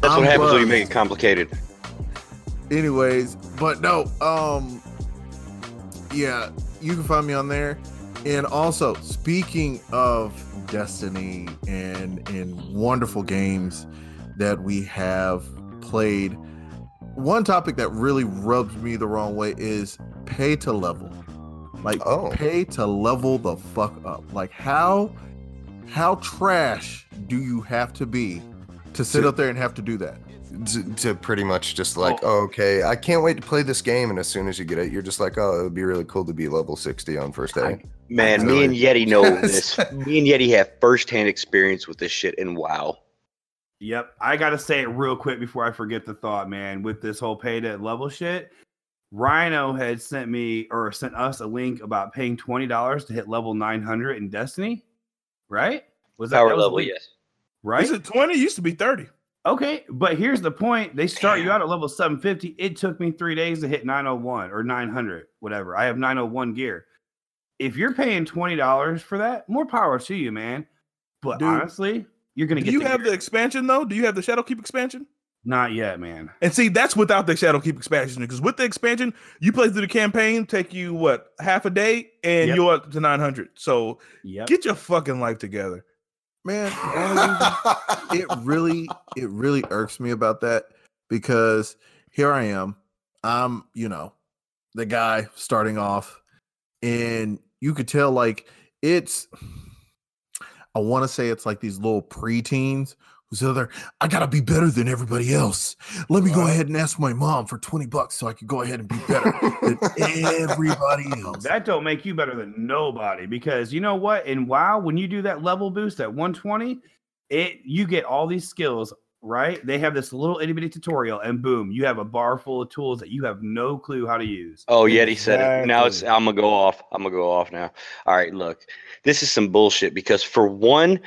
That's I'm what happens when you make it complicated. Anyways, but no, um, yeah, you can find me on there. And also, speaking of Destiny and and wonderful games that we have played, one topic that really rubs me the wrong way is pay to level. Like Oh. pay to level the fuck up. Like how how trash do you have to be to sit To- up there and have to do that? to, to pretty much just oh. like, oh, okay, I can't wait to play this game. And as soon as you get it, you're just like, oh, it would be really cool to be level 60 on first day. Man, me and Yeti know this. Me and Yeti have firsthand experience with this shit, and wow. Yep. I got to say it real quick before I forget the thought, man. With this whole pay to level shit, Rhino had sent me or sent us a link about paying $20 to hit level 900 in Destiny, right? Was Power that was level, yes. Right? Is it 20? Used to be 30. Okay, but here's the point. They start you out at level 750. It took me three days to hit 901 or 900, whatever. I have 901 gear. If you're paying $20 for that, more power to you, man. But Dude, honestly, you're going to Do get you the have gear. the expansion though? Do you have the Shadowkeep expansion? Not yet, man. And see, that's without the Shadowkeep expansion. Because with the expansion, you play through the campaign, take you what half a day, and Yep. you're up to 900. So Yep. get your fucking life together. Man, it really it really irks me about that because here I am. I'm, you know, the guy starting off and you could tell like it's I want to say it's like these little preteens who's there. I gotta be better than everybody else. Let me go ahead and ask my mom for 20 bucks so I can go ahead and be better than everybody else. That don't make you better than nobody because you know what? and WoW, when you do that level boost at 120, it you get all these skills, right? They have this little itty bitty tutorial, and boom, you have a bar full of tools that you have no clue how to use. Oh, Yeti said it. Now it's I'm gonna go off. I'm gonna go off now. All right, look, this is some bullshit because for one,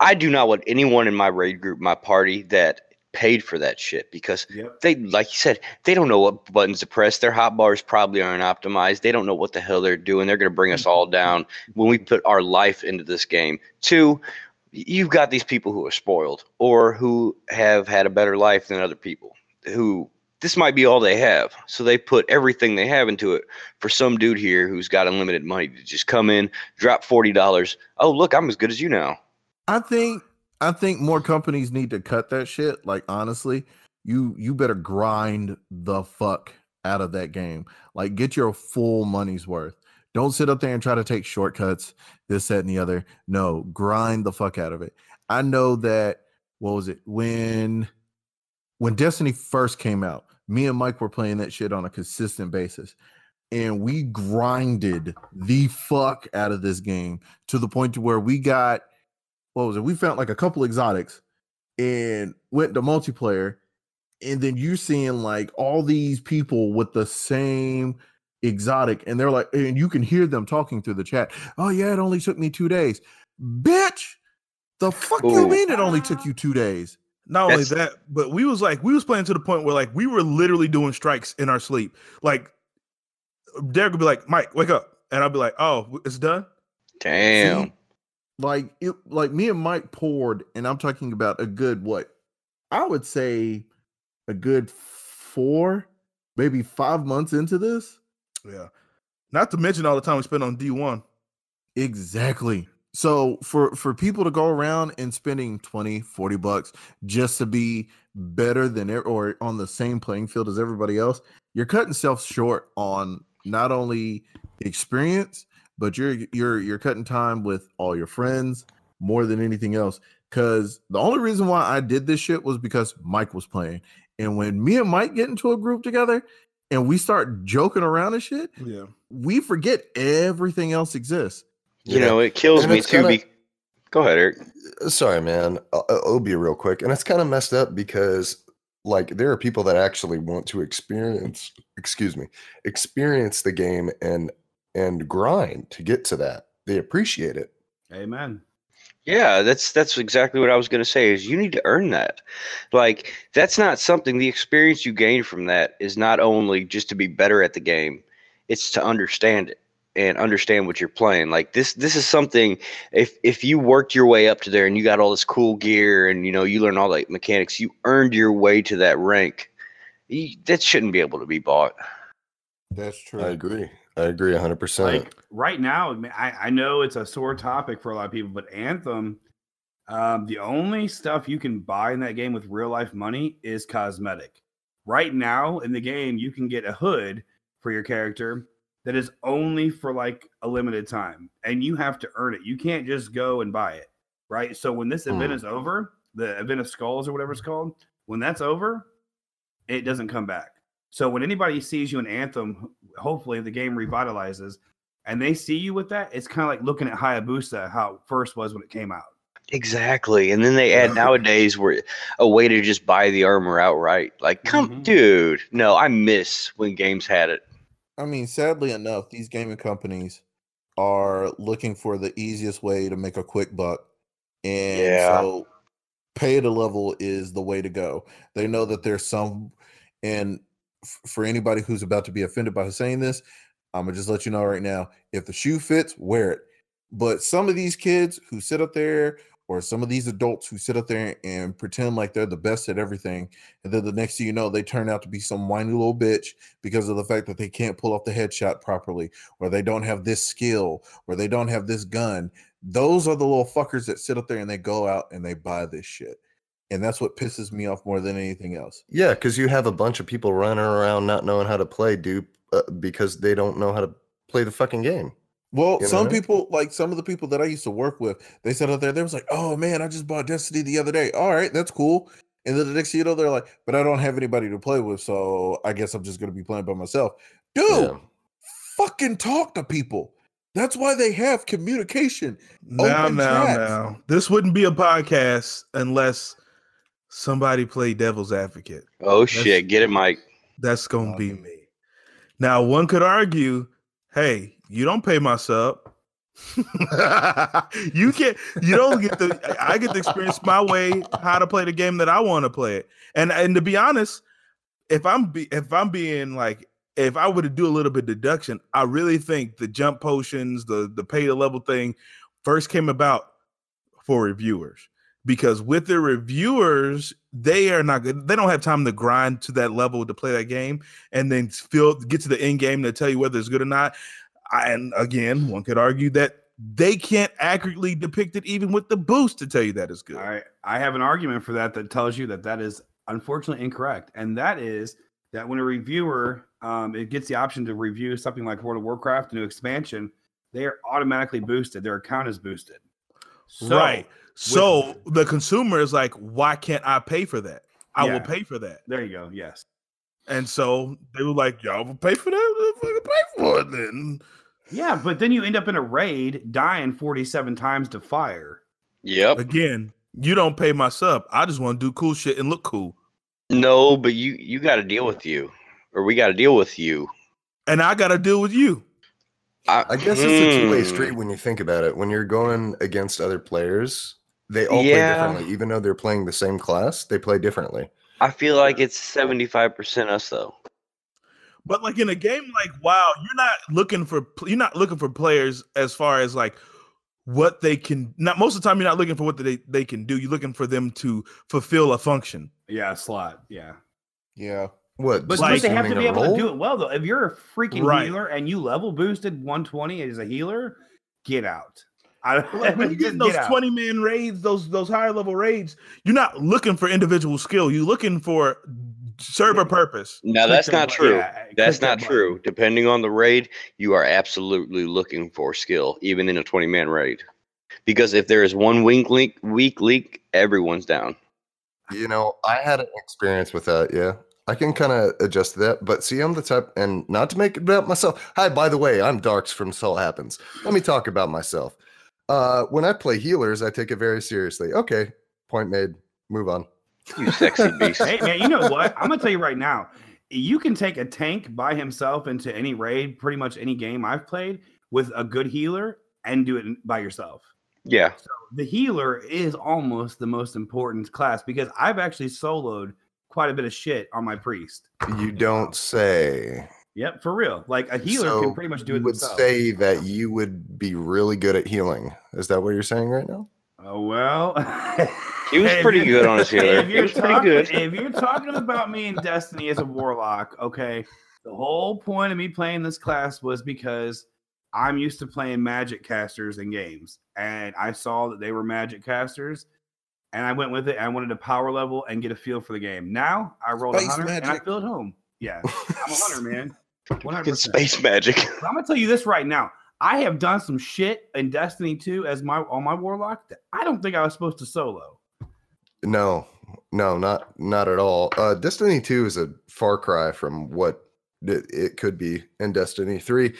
I do not want anyone in my raid group, my party, that paid for that shit because Yep. they, like you said, they don't know what buttons to press. Their hotbars probably aren't optimized. They don't know what the hell they're doing. They're gonna bring us all mm-hmm. down when we put our life into this game. Two, you've got these people who are spoiled or who have had a better life than other people who this might be all they have. So they put everything they have into it for some dude here who's got unlimited money to just come in, drop forty dollars. Oh, look, I'm as good as you now. I think I think more companies need to cut that shit. Like honestly, you you better grind the fuck out of that game. Like get your full money's worth. Don't sit up there and try to take shortcuts, this, that, and the other. No, grind the fuck out of it. I know that what was it when when Destiny first came out, me and Mike were playing that shit on a consistent basis. And we grinded the fuck out of this game to the point to where we got what was it? We found like a couple exotics and went to multiplayer. And then you're seeing like all these people with the same exotic, and they're like, and you can hear them talking through the chat. Oh, yeah, it only took me two days. Bitch, the fuck you mean it only took you two days? Not only that, but we was like we was playing to the point where like we were literally doing strikes in our sleep. Like Derek would be like, "Mike, wake up," and I'd be like, "Oh, it's done." Damn. Like it like me and Mike poured, and I'm talking about a good what I would say a good four, maybe five months into this. Yeah. Not to mention all the time we spent on D one. Exactly. So for for people to go around and spending 20, 40 bucks just to be better than or on the same playing field as everybody else, you're cutting self short on not only experience, but you're you're you're cutting time with all your friends more than anything else. Cause the only reason why I did this shit was because Mike was playing. And when me and Mike get into a group together and we start joking around and shit, Yeah. we forget everything else exists. You Yeah. know, it kills And me too. kinda- be- Go ahead, Eric. Sorry, man. Uh, uh, It'll be real quick. And it's kind of messed up because, like, there are people that actually want to experience, excuse me, experience the game and and grind to get to that. They appreciate it. Amen. Yeah, that's that's exactly what I was going to say. Is you need to earn that. Like that's not something. The experience you gain from that is not only just to be better at the game. It's to understand it and understand what you're playing. Like this this is something if if you worked your way up to there and you got all this cool gear and you know you learn all the mechanics, you earned your way to that rank. You, that shouldn't be able to be bought. That's true. I agree. I agree 100%. Like right now, I, mean, I, I know it's a sore topic for a lot of people, but Anthem, um, the only stuff you can buy in that game with real life money is cosmetic. Right now in the game, you can get a hood for your character that is only for like a limited time, and you have to earn it. You can't just go and buy it, right? So when this event Hmm. is over, the event of skulls or whatever it's called, when that's over, it doesn't come back. So when anybody sees you in Anthem, hopefully the game revitalizes and they see you with that, it's kind of like looking at Hayabusa, how it first was when it came out. Exactly. And then they add nowadays where a way to just buy the armor outright. Like, come Mhm. dude. No, I miss when games had it. I mean, sadly enough, these gaming companies are looking for the easiest way to make a quick buck. And Yeah. so pay to level is the way to go. They know that there's some, and for anybody who's about to be offended by saying this, I'm gonna just let you know right now if the shoe fits, wear it. But some of these kids who sit up there, or some of these adults who sit up there and pretend like they're the best at everything, and then the next thing you know, they turn out to be some whiny little bitch because of the fact that they can't pull off the headshot properly, or they don't have this skill, or they don't have this gun. Those are the little fuckers that sit up there and they go out and they buy this shit. And that's what pisses me off more than anything else. Yeah, because you have a bunch of people running around not knowing how to play dupe uh, because they don't know how to play the fucking game. Well, You some know? people, like some of the people that I used to work with, they sat out there, they was like, oh man, I just bought Destiny the other day. All right, that's cool. And then the next thing you know, they're like, but I don't have anybody to play with, so I guess I'm just gonna be playing by myself. Dude, Yeah. fucking talk to people. That's why they have communication. Now, now, chats. now. This wouldn't be a podcast unless somebody play devil's advocate. Oh shit, get it, Mike. That's gonna be Um, me. Now, one could argue, hey, you don't pay my sub. you can't you don't get the I I get to experience my way how to play the game that I want to play it. And and to be honest, if I'm be, if I'm being like if I were to do a little bit of deduction, I really think the jump potions, the the pay to level thing first came about for reviewers because with the reviewers they are not good they don't have time to grind to that level to play that game and then feel get to the end game to tell you whether it's good or not I- and again one could argue that they can't accurately depict it even with the boost to tell you that it's good I I have an argument for that that tells you that that is unfortunately incorrect, and that is that when a reviewer um, it gets the option to review something like World of Warcraft, a new expansion, they are automatically boosted. Their account is boosted. So, right so the consumer is like why can't i pay for that i will pay for that There you go. Yes. and so they were like y'all will pay for that Let's fucking pay for it then Yeah, but then you end up in a raid dying 47 times to fire. Yep. again you don't pay my sub i just want to do cool shit and look cool No, but you you got to deal with you, or we got to deal with you. and i gotta deal with you I guess it's a two way Hmm. street when you think about it. When you're going against other players, they all Yeah. play differently. Even though they're playing the same class, they play differently. I feel like it's seventy five percent us though. But like in a game like WoW, you're not looking for you're not looking for players as far as like what they can. Not most of the time, you're not looking for what they they can do. You're looking for them to fulfill a function. Yeah, slot. Yeah. Yeah. What? But, just but they have to be a able to do it well, though. If you're a freaking Right. healer and you level boosted 120 as a healer, get out. I, But, like when you get in those out. 20 man raids, those those higher level raids, you're not looking for individual skill. You're looking for serve a purpose. Now that's not true. Yeah, That's that not button. true. Depending on the raid, you are absolutely looking for skill, even in a twenty man raid. Because if there is one weak link, weak link, everyone's down. You know, I had an experience with that. Yeah. I can kind of adjust that. But see, I'm the type, and not to make it about myself. Hi, by the way, I'm Darks from Salt Happens. Let me talk about myself. Uh, when I play healers, I take it very seriously. Okay. Point made. Move on. You sexy beast. Hey, man, you know what? I'm going to tell you right now. You can take a tank by himself into any raid, pretty much any game I've played with a good healer and do it by yourself. Yeah. So the healer is almost the most important class because I've actually soloed quite a bit of shit on my priest. You don't say. Yep, for real. Like a healer So can pretty much do you it would themselves. say that you would be really good at healing. Is that what you're saying right now? Oh well, He was pretty you're- good on his healer. If you're, was talking, good. if you're talking about me in Destiny as a warlock, okay, the whole point of me playing this class was because I'm used to playing magic casters in games, and I saw that they were magic casters, and I went with it. I wanted a power level and get a feel for the game. Now I rolled a hunter and I magic. feel at home. Yeah, I'm a hunter, man. 100%. Space magic. I'm gonna tell you this right now. I have done some shit in Destiny 2 as my on my warlock that I don't think I was supposed to solo. No, no, not not at all. Uh, Destiny Two is a far cry from what it, it could be in Destiny Three.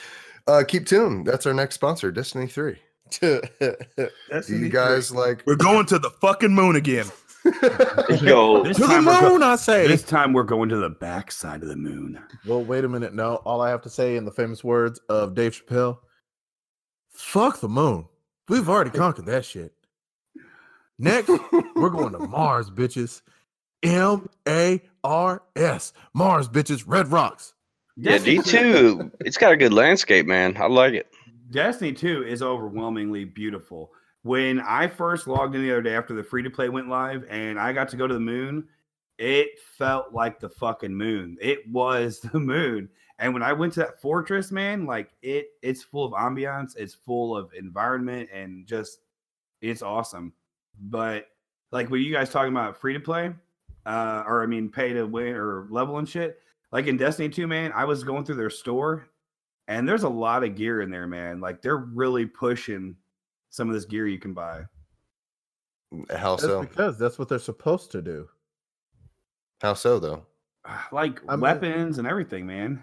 Uh, keep tuned. That's our next sponsor, Destiny Three. Do you guys like? We're going to the fucking moon again. Yo, to the time, we're go- moon, I say. this time we're going to the back side of the moon. Well, wait a minute. No, all I have to say in the famous words of Dave Chappelle fuck the moon. We've already conquered that shit. Next, we're going to Mars, bitches. M A R S. Mars, bitches. Red rocks. yeah, D two. It's got a good landscape, man. I like it. Destiny 2 is overwhelmingly beautiful. When I first logged in the other day after the free to play went live and I got to go to the moon, it felt like the fucking moon. It was the moon. And when I went to that fortress, man, like it it's full of ambiance, it's full of environment and just it's awesome. But like when you guys talking about free to play, uh, or I mean pay to win or level and shit, like in Destiny 2, man, I was going through their store and there's a lot of gear in there, man. Like they're really pushing some of this gear you can buy. How That's so? because that's what they're supposed to do. How so though? Like I mean- weapons and everything, man.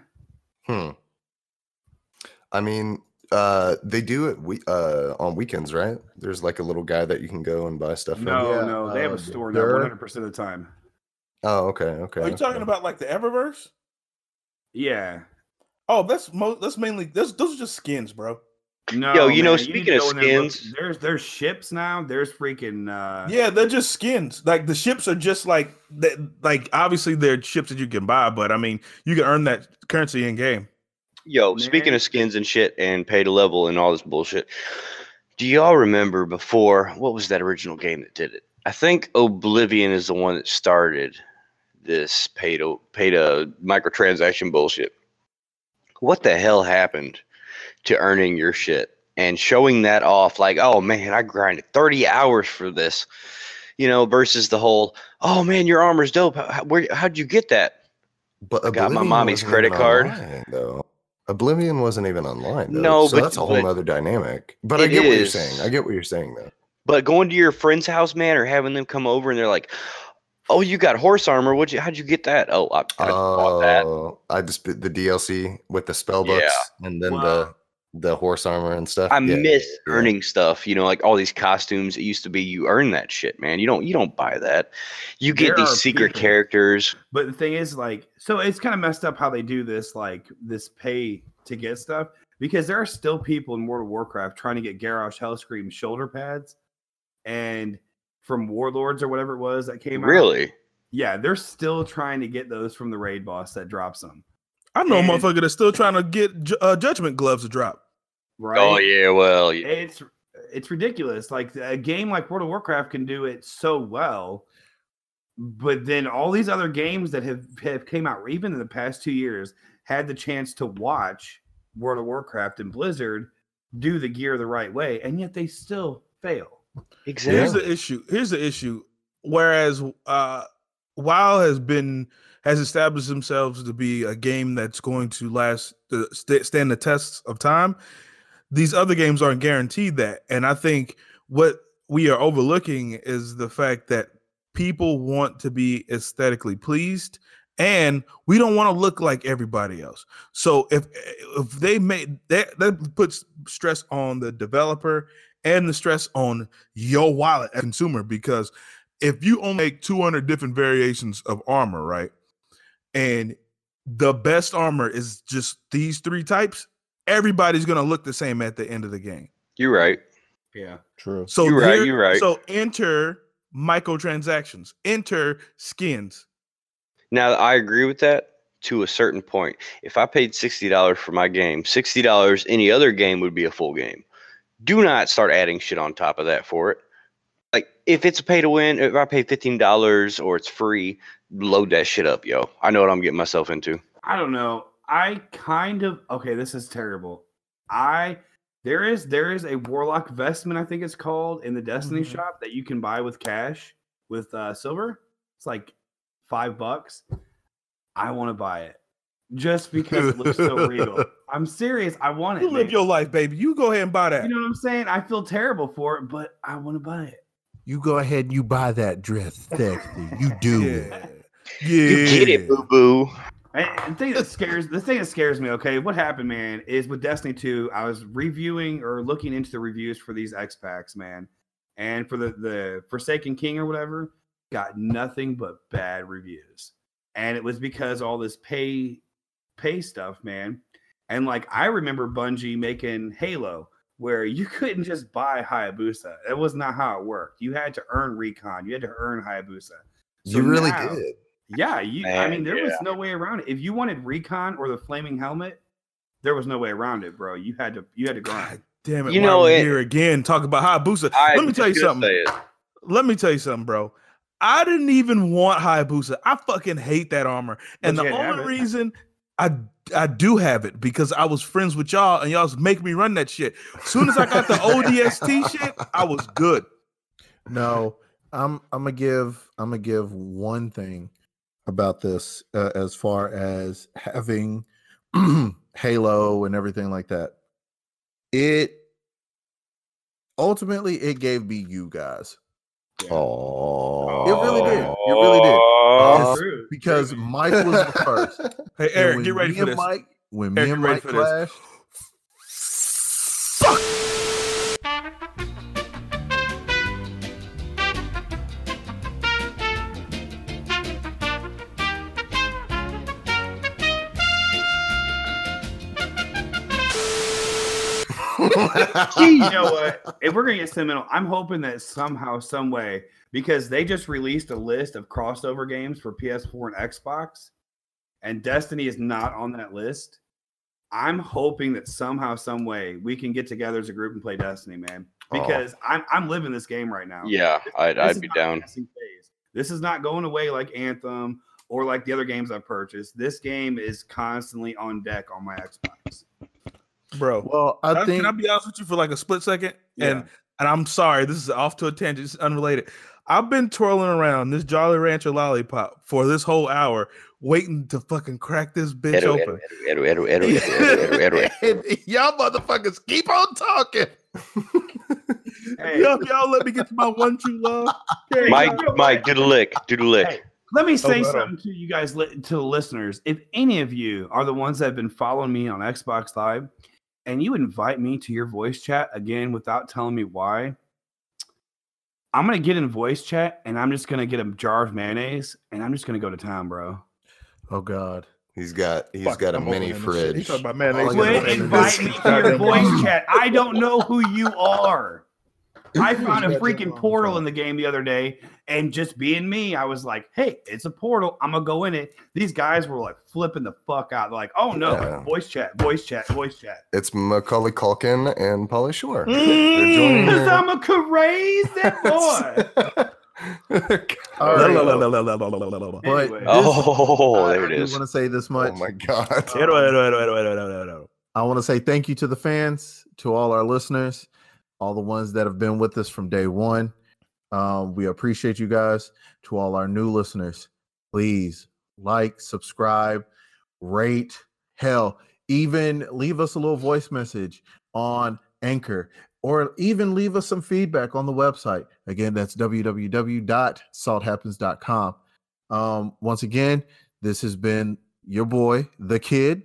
Hmm. I mean, uh, they do it we uh on weekends, right? There's like a little guy that you can go and buy stuff from. No, Yeah, no, they have uh, a store now 100% of the time. Oh, okay, okay. Are you talking about like the Eververse? Yeah. Oh, that's mo- that's mainly those those are just skins, bro. No, Yo, you know, man, need speaking to of go in there look. skins- there's there's ships now. There's freaking uh Yeah, they're just skins. Like the ships are just like that. Like obviously they're ships that you can buy, but I mean you can earn that currency in game. Yo, speaking of skins and shit and pay to level and all this bullshit, do y'all remember before what was that original game that did it? I think Oblivion is the one that started this pay to pay to microtransaction bullshit. What the hell happened to earning your shit and showing that off like, oh man, I grinded 30 hours for this, you know, versus the whole, oh man, your armor's dope. How, where, how'd you get that? But I got my mommy's credit card. online, though. Oblivion wasn't even online. Though, No, so but- that's a whole other dynamic. But I get what you're saying. I get what you're saying though. But going to your friend's house, man, or having them come over and they're like, "Oh, you got horse armor? What you? How'd you get that? Oh, I, I bought that. Oh, I just the DLC with the spell books and then Wow. the the horse armor and stuff. I Yeah, miss yeah. earning stuff. You know, like all these costumes. It used to be you earn that shit, man. You don't. You don't buy that. You get There these secret people- characters. But the thing is, like, so it's kind of messed up how they do this, like this pay to get stuff, because there are still people in World of Warcraft trying to get Garrosh Hellscream shoulder pads, and from Warlords or whatever it was that came out. Really? Yeah, they're still trying to get those from the raid boss that drops them. I know a And- motherfucker that's still trying to get uh, judgment gloves to drop. Right? Oh yeah. Well, yeah. It's it's ridiculous. Like a game like World of Warcraft can do it so well, but then all these other games that have have came out even in the past two years had the chance to watch World of Warcraft and Blizzard do the gear the right way, and yet they still fail. Exactly. Here's the issue. Here's the issue. Whereas uh WoW has been has established themselves to be a game that's going to last the st- stand the tests of time. These other games aren't guaranteed that, and I think what we are overlooking is the fact that people want to be aesthetically pleased and we don't want to look like everybody else so if if they made that that puts stress on the developer and the stress on your wallet as a consumer because if you only make 200 different variations of armor right and the best armor is just these three types everybody's going to look the same at the end of the game You're right. Yeah. True. so You're right, you're right. so enter microtransactions enter skins Now I agree with that to a certain point. If I paid $60 for my game, $60 any other game would be a full game. Do not start adding shit on top of that for it. Like if it's a pay to win, if I pay $15 or it's free, load that shit up, yo. I know what I'm getting myself into. I don't know. I kind of okay. This is terrible. I there is there is a warlock vestment I think it's called in the Destiny Mhm. shop that you can buy with cash with uh, silver. It's like five bucks. I want to buy it just because it looks so real. I'm serious. I want it. You live man. your life, baby. You go ahead and buy that. You know what I'm saying? I feel terrible for it, but I want to buy it. You go ahead and you buy that dress sexy. You do. yeah. Yeah. You get it, boo boo. And the thing that scares the thing that scares me, okay, what happened, man, is with Destiny 2, I was reviewing or looking into the reviews for these X packs, man. And for the the Forsaken King or whatever, got nothing but bad reviews. And it was because all this pay pay stuff, man. And like I remember Bungie making Halo where you couldn't just buy Hayabusa. That was not how it worked. You had to earn recon, you had to earn Hayabusa. So you really now- did. yeah, you. I mean, there was no way around it. If you wanted recon or the flaming helmet, there was no way around it, bro. You had to. You had to grind. God damn it. You know we it- here again talk about Hayabusa. I Let me tell you something. Let me tell you something, bro. I didn't even want Hayabusa. I fucking hate that armor. And the you had only it. reason I I do have it because I was friends with y'all and y'all was making me run that shit. As soon as I got the ODST shit, I was good. No, I'm I'm gonna give I'm gonna give one thing about this uh, as far as having Halo and everything like that. It ultimately it gave me you guys Oh, It really did. It really did. Oh, It's because. Mike was the first. Hey Eric, get ready for this. Mike, when Eric, me and Mike for this. you know what? If we're gonna get sentimental, I'm hoping that somehow, some way, because they just released a list of crossover games for PS4 and Xbox, and Destiny is not on that list. I'm hoping that somehow, some way, we can get together as a group and play Destiny, man. Oh. Because I'm I'm living this game right now. yeah, I'd, This I'd be down. This is not going away like Anthem or like the other games I've purchased. This game is constantly on deck on my Xbox. Bro. well, I Can think can I be honest with you for like a split second? Yeah. And and I'm sorry, this is off to a tangent, it's unrelated. I've been twirling around this Jolly Rancher lollipop for this whole hour, waiting to fucking crack this bitch Edu, open. y'all motherfuckers keep on talking. Hey, Y'all, y'all let me get to my one true love. hey, Mike, you know what? Mike, do the lick, do the lick. Hey, let me oh, say right on. something to you guys, li- to the listeners. If any of you are the ones that have been following me on Xbox Live, and you invite me to your voice chat again without telling me why, I'm gonna get in voice chat and I'm just gonna get a jar of mayonnaise and I'm just gonna go to town, bro. Oh God. He's got he's Fuck, got a I'm mini opening this shit. He fridge. talking about mayonnaise. All Quit gotta say is- inviting me to your voice chat. I don't know who you are. I found a freaking portal in the game the other day, and just being me, I was like, "Hey, it's a portal. I'm gonna go in it." These guys were like flipping the fuck out. They're like, "Oh no, yeah. voice chat, voice chat, voice chat." It's Macaulay Culkin and Pauly Shore. Mm, because I'm a crazy boy. but oh, there it is. I want to say this much. Oh my god! I want to say thank you to the fans, to all our listeners all the ones that have been with us from day one. Um, we appreciate you guys. To all our new listeners, please like, subscribe, rate, hell, even leave us a little voice message on Anchor or even leave us some feedback on the website. Again, that's www.salthappens.com. Um, once again, this has been your boy, the kid.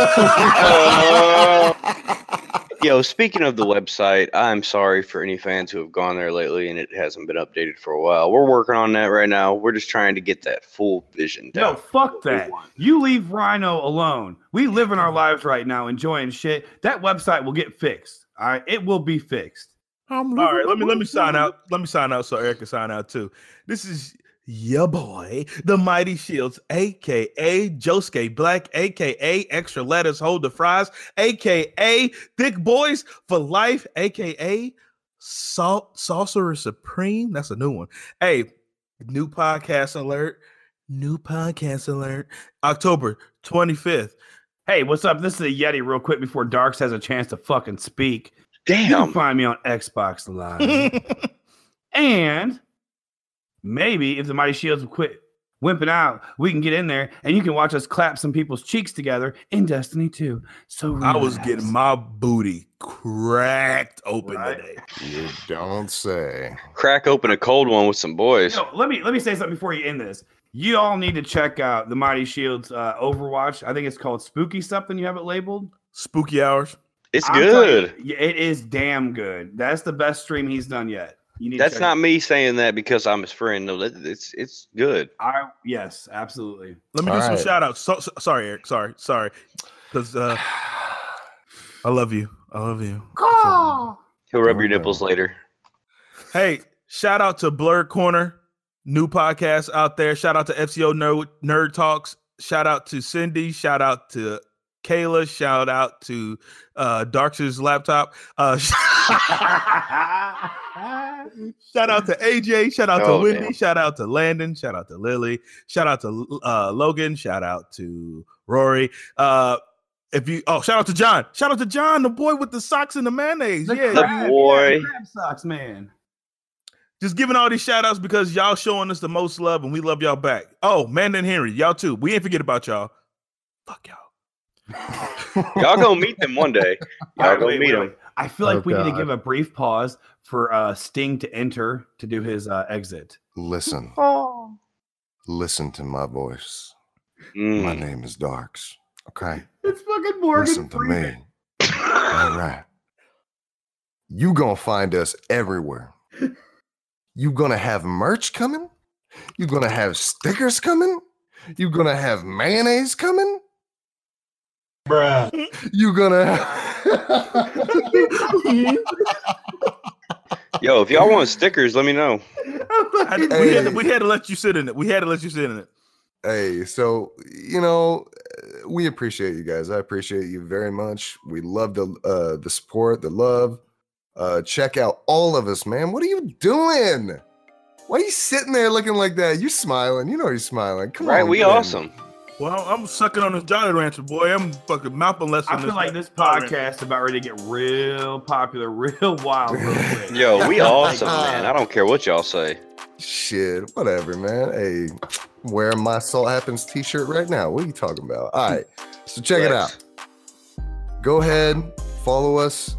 Yo, speaking of the website, I'm sorry for any fans who have gone there lately and it hasn't been updated for a while. We're working on that right now. We're just trying to get that full vision No, fuck that. You leave Rhino alone. We live in our lives right now, enjoying shit. That website will get fixed. All right, it will be fixed. All right, let me let me sign out. Let me sign out so Eric can sign out too. This is your boy, the Mighty Shields, aka Josuke Black, aka Extra Letters Hold the Fries, aka Thick Boys for Life, aka Salt Sorcerer Supreme. That's a new one. Hey, new podcast alert. New podcast alert. October 25th. Hey, what's up? This is a Yeti real quick before Darks has a chance to fucking speak. You can Damn. find me on Xbox Live. and maybe if the Mighty Shields will quit wimping out, we can get in there and you can watch us clap some people's cheeks together in Destiny 2. So I was getting my booty cracked open Right. today. You don't say. Crack open a cold one with some boys. Yo, let me let me say something before you end this. You all need to check out the Mighty Shields uh, Overwatch. I think it's called Spooky something. You have it labeled. Spooky hours. It's I'm telling you, good. it is damn good. That's the best stream he's done yet. You need. That's check not it. me saying that because I'm his friend. No, it's it's good. I yes, absolutely. Let me All do some right. shout outs. So, so- sorry, Eric. Sorry, sorry. Because uh, I love you. I love you. He'll rub Oh, your no. nipples later. Hey, shout out to Blur Corner, new podcast out there. Shout out to FCO Nerd, Nerd Talks. Shout out to Cindy. Shout out to Kayla. Shout out to uh, Darks' laptop. Uh, shout out to AJ. Shout out to Oh, Wendy. damn. Shout out to Landon. Shout out to Lily. Shout out to uh, Logan. Shout out to Rory. Uh, if you oh, shout out to John. Shout out to John, the boy with the socks and the mayonnaise. The yeah, crab- you- boy. crab socks, man. just giving all these shout outs because y'all showing us the most love and we love y'all back. Oh, man and Henry, y'all too. We ain't forget about y'all. Fuck y'all. Y'all gonna meet them one day. Y'all right, gonna wait, meet wait, them. I feel like Oh, we need to give a brief pause for uh, Sting to enter to do his uh, exit. Listen. Listen to my voice. My Mm. name is Darks. Okay. It's fucking Morgan Listen to me. All right. You gonna find us everywhere. You gonna have merch coming? You gonna have stickers coming? You gonna have mayonnaise coming? Bruh. You gonna Yo, if y'all want stickers, let me know. I- we, had to, we had to let you sit in it. We had to let you sit in it. Hey, so you know, uh, we appreciate you guys. I appreciate you very much. We love the uh the support, the love. Uh check out all of us, man. What are you doing? Why are you sitting there looking like that? You smiling. You know you're smiling. Come Right? on. We get in. awesome. Well, I'm sucking on this Jolly Rancher, boy. I'm fucking mouthing less I than feel like this podcast is about ready to get real popular, real wild, real quick. Yo, we awesome, man. I don't care what y'all say. Shit, whatever, man. Hey, wearing my Salt Happens t-shirt right now. What are you talking about? All right. So check it out. Go ahead, follow us,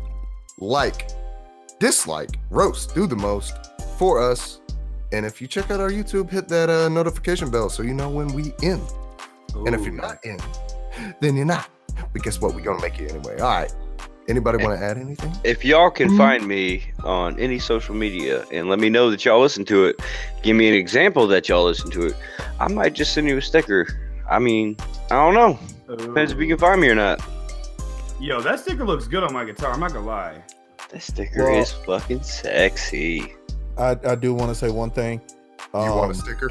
like, dislike, roast, do the most for us. And if you check out our YouTube, hit that uh, notification bell so you know when we end. And if you're not in, then you're not. But guess what? We're gonna make you anyway. All right. Anybody want to add anything? If y'all can Mhm. find me on any social media and let me know that y'all listen to it, give me an example that y'all listen to it, I might just send you a sticker. I mean, I don't know. Depends if you can find me or not. Yo, that sticker looks good on my guitar. I'm not gonna lie. That sticker Well- is fucking sexy. I, I do want to say one thing. You want a Um, sticker?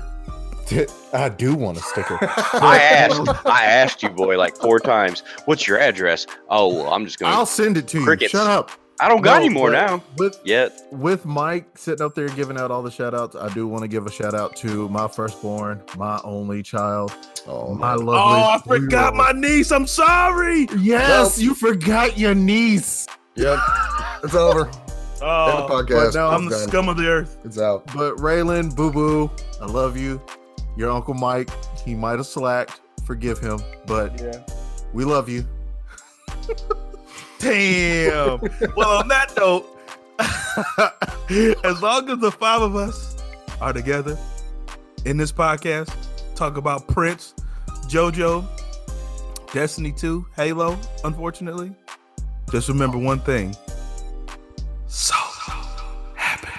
I do want a sticker. I asked, I asked you, boy, like four times. What's your address? Oh, well, I'm just gonna. I'll send it to you. Crickets. Shut up. I don't got No, any more now With yet. with Mike sitting up there giving out all the shout outs, I do want to give a shout out to my firstborn, my only child, Oh my my lovely. Oh, I forgot my niece. I'm sorry. Yes, you forgot your niece. Yep. It's over. Oh, the podcast. no, I'm It's the scum of the earth. It's out. But Raylan, boo boo, I love you your uncle Mike. He might have slacked. Forgive him, but yeah. we love you. Damn. well, on that note, as long as the five of us are together in this podcast, talk about Prince, JoJo, Destiny 2, Halo, unfortunately, just remember one thing. Salt Happens.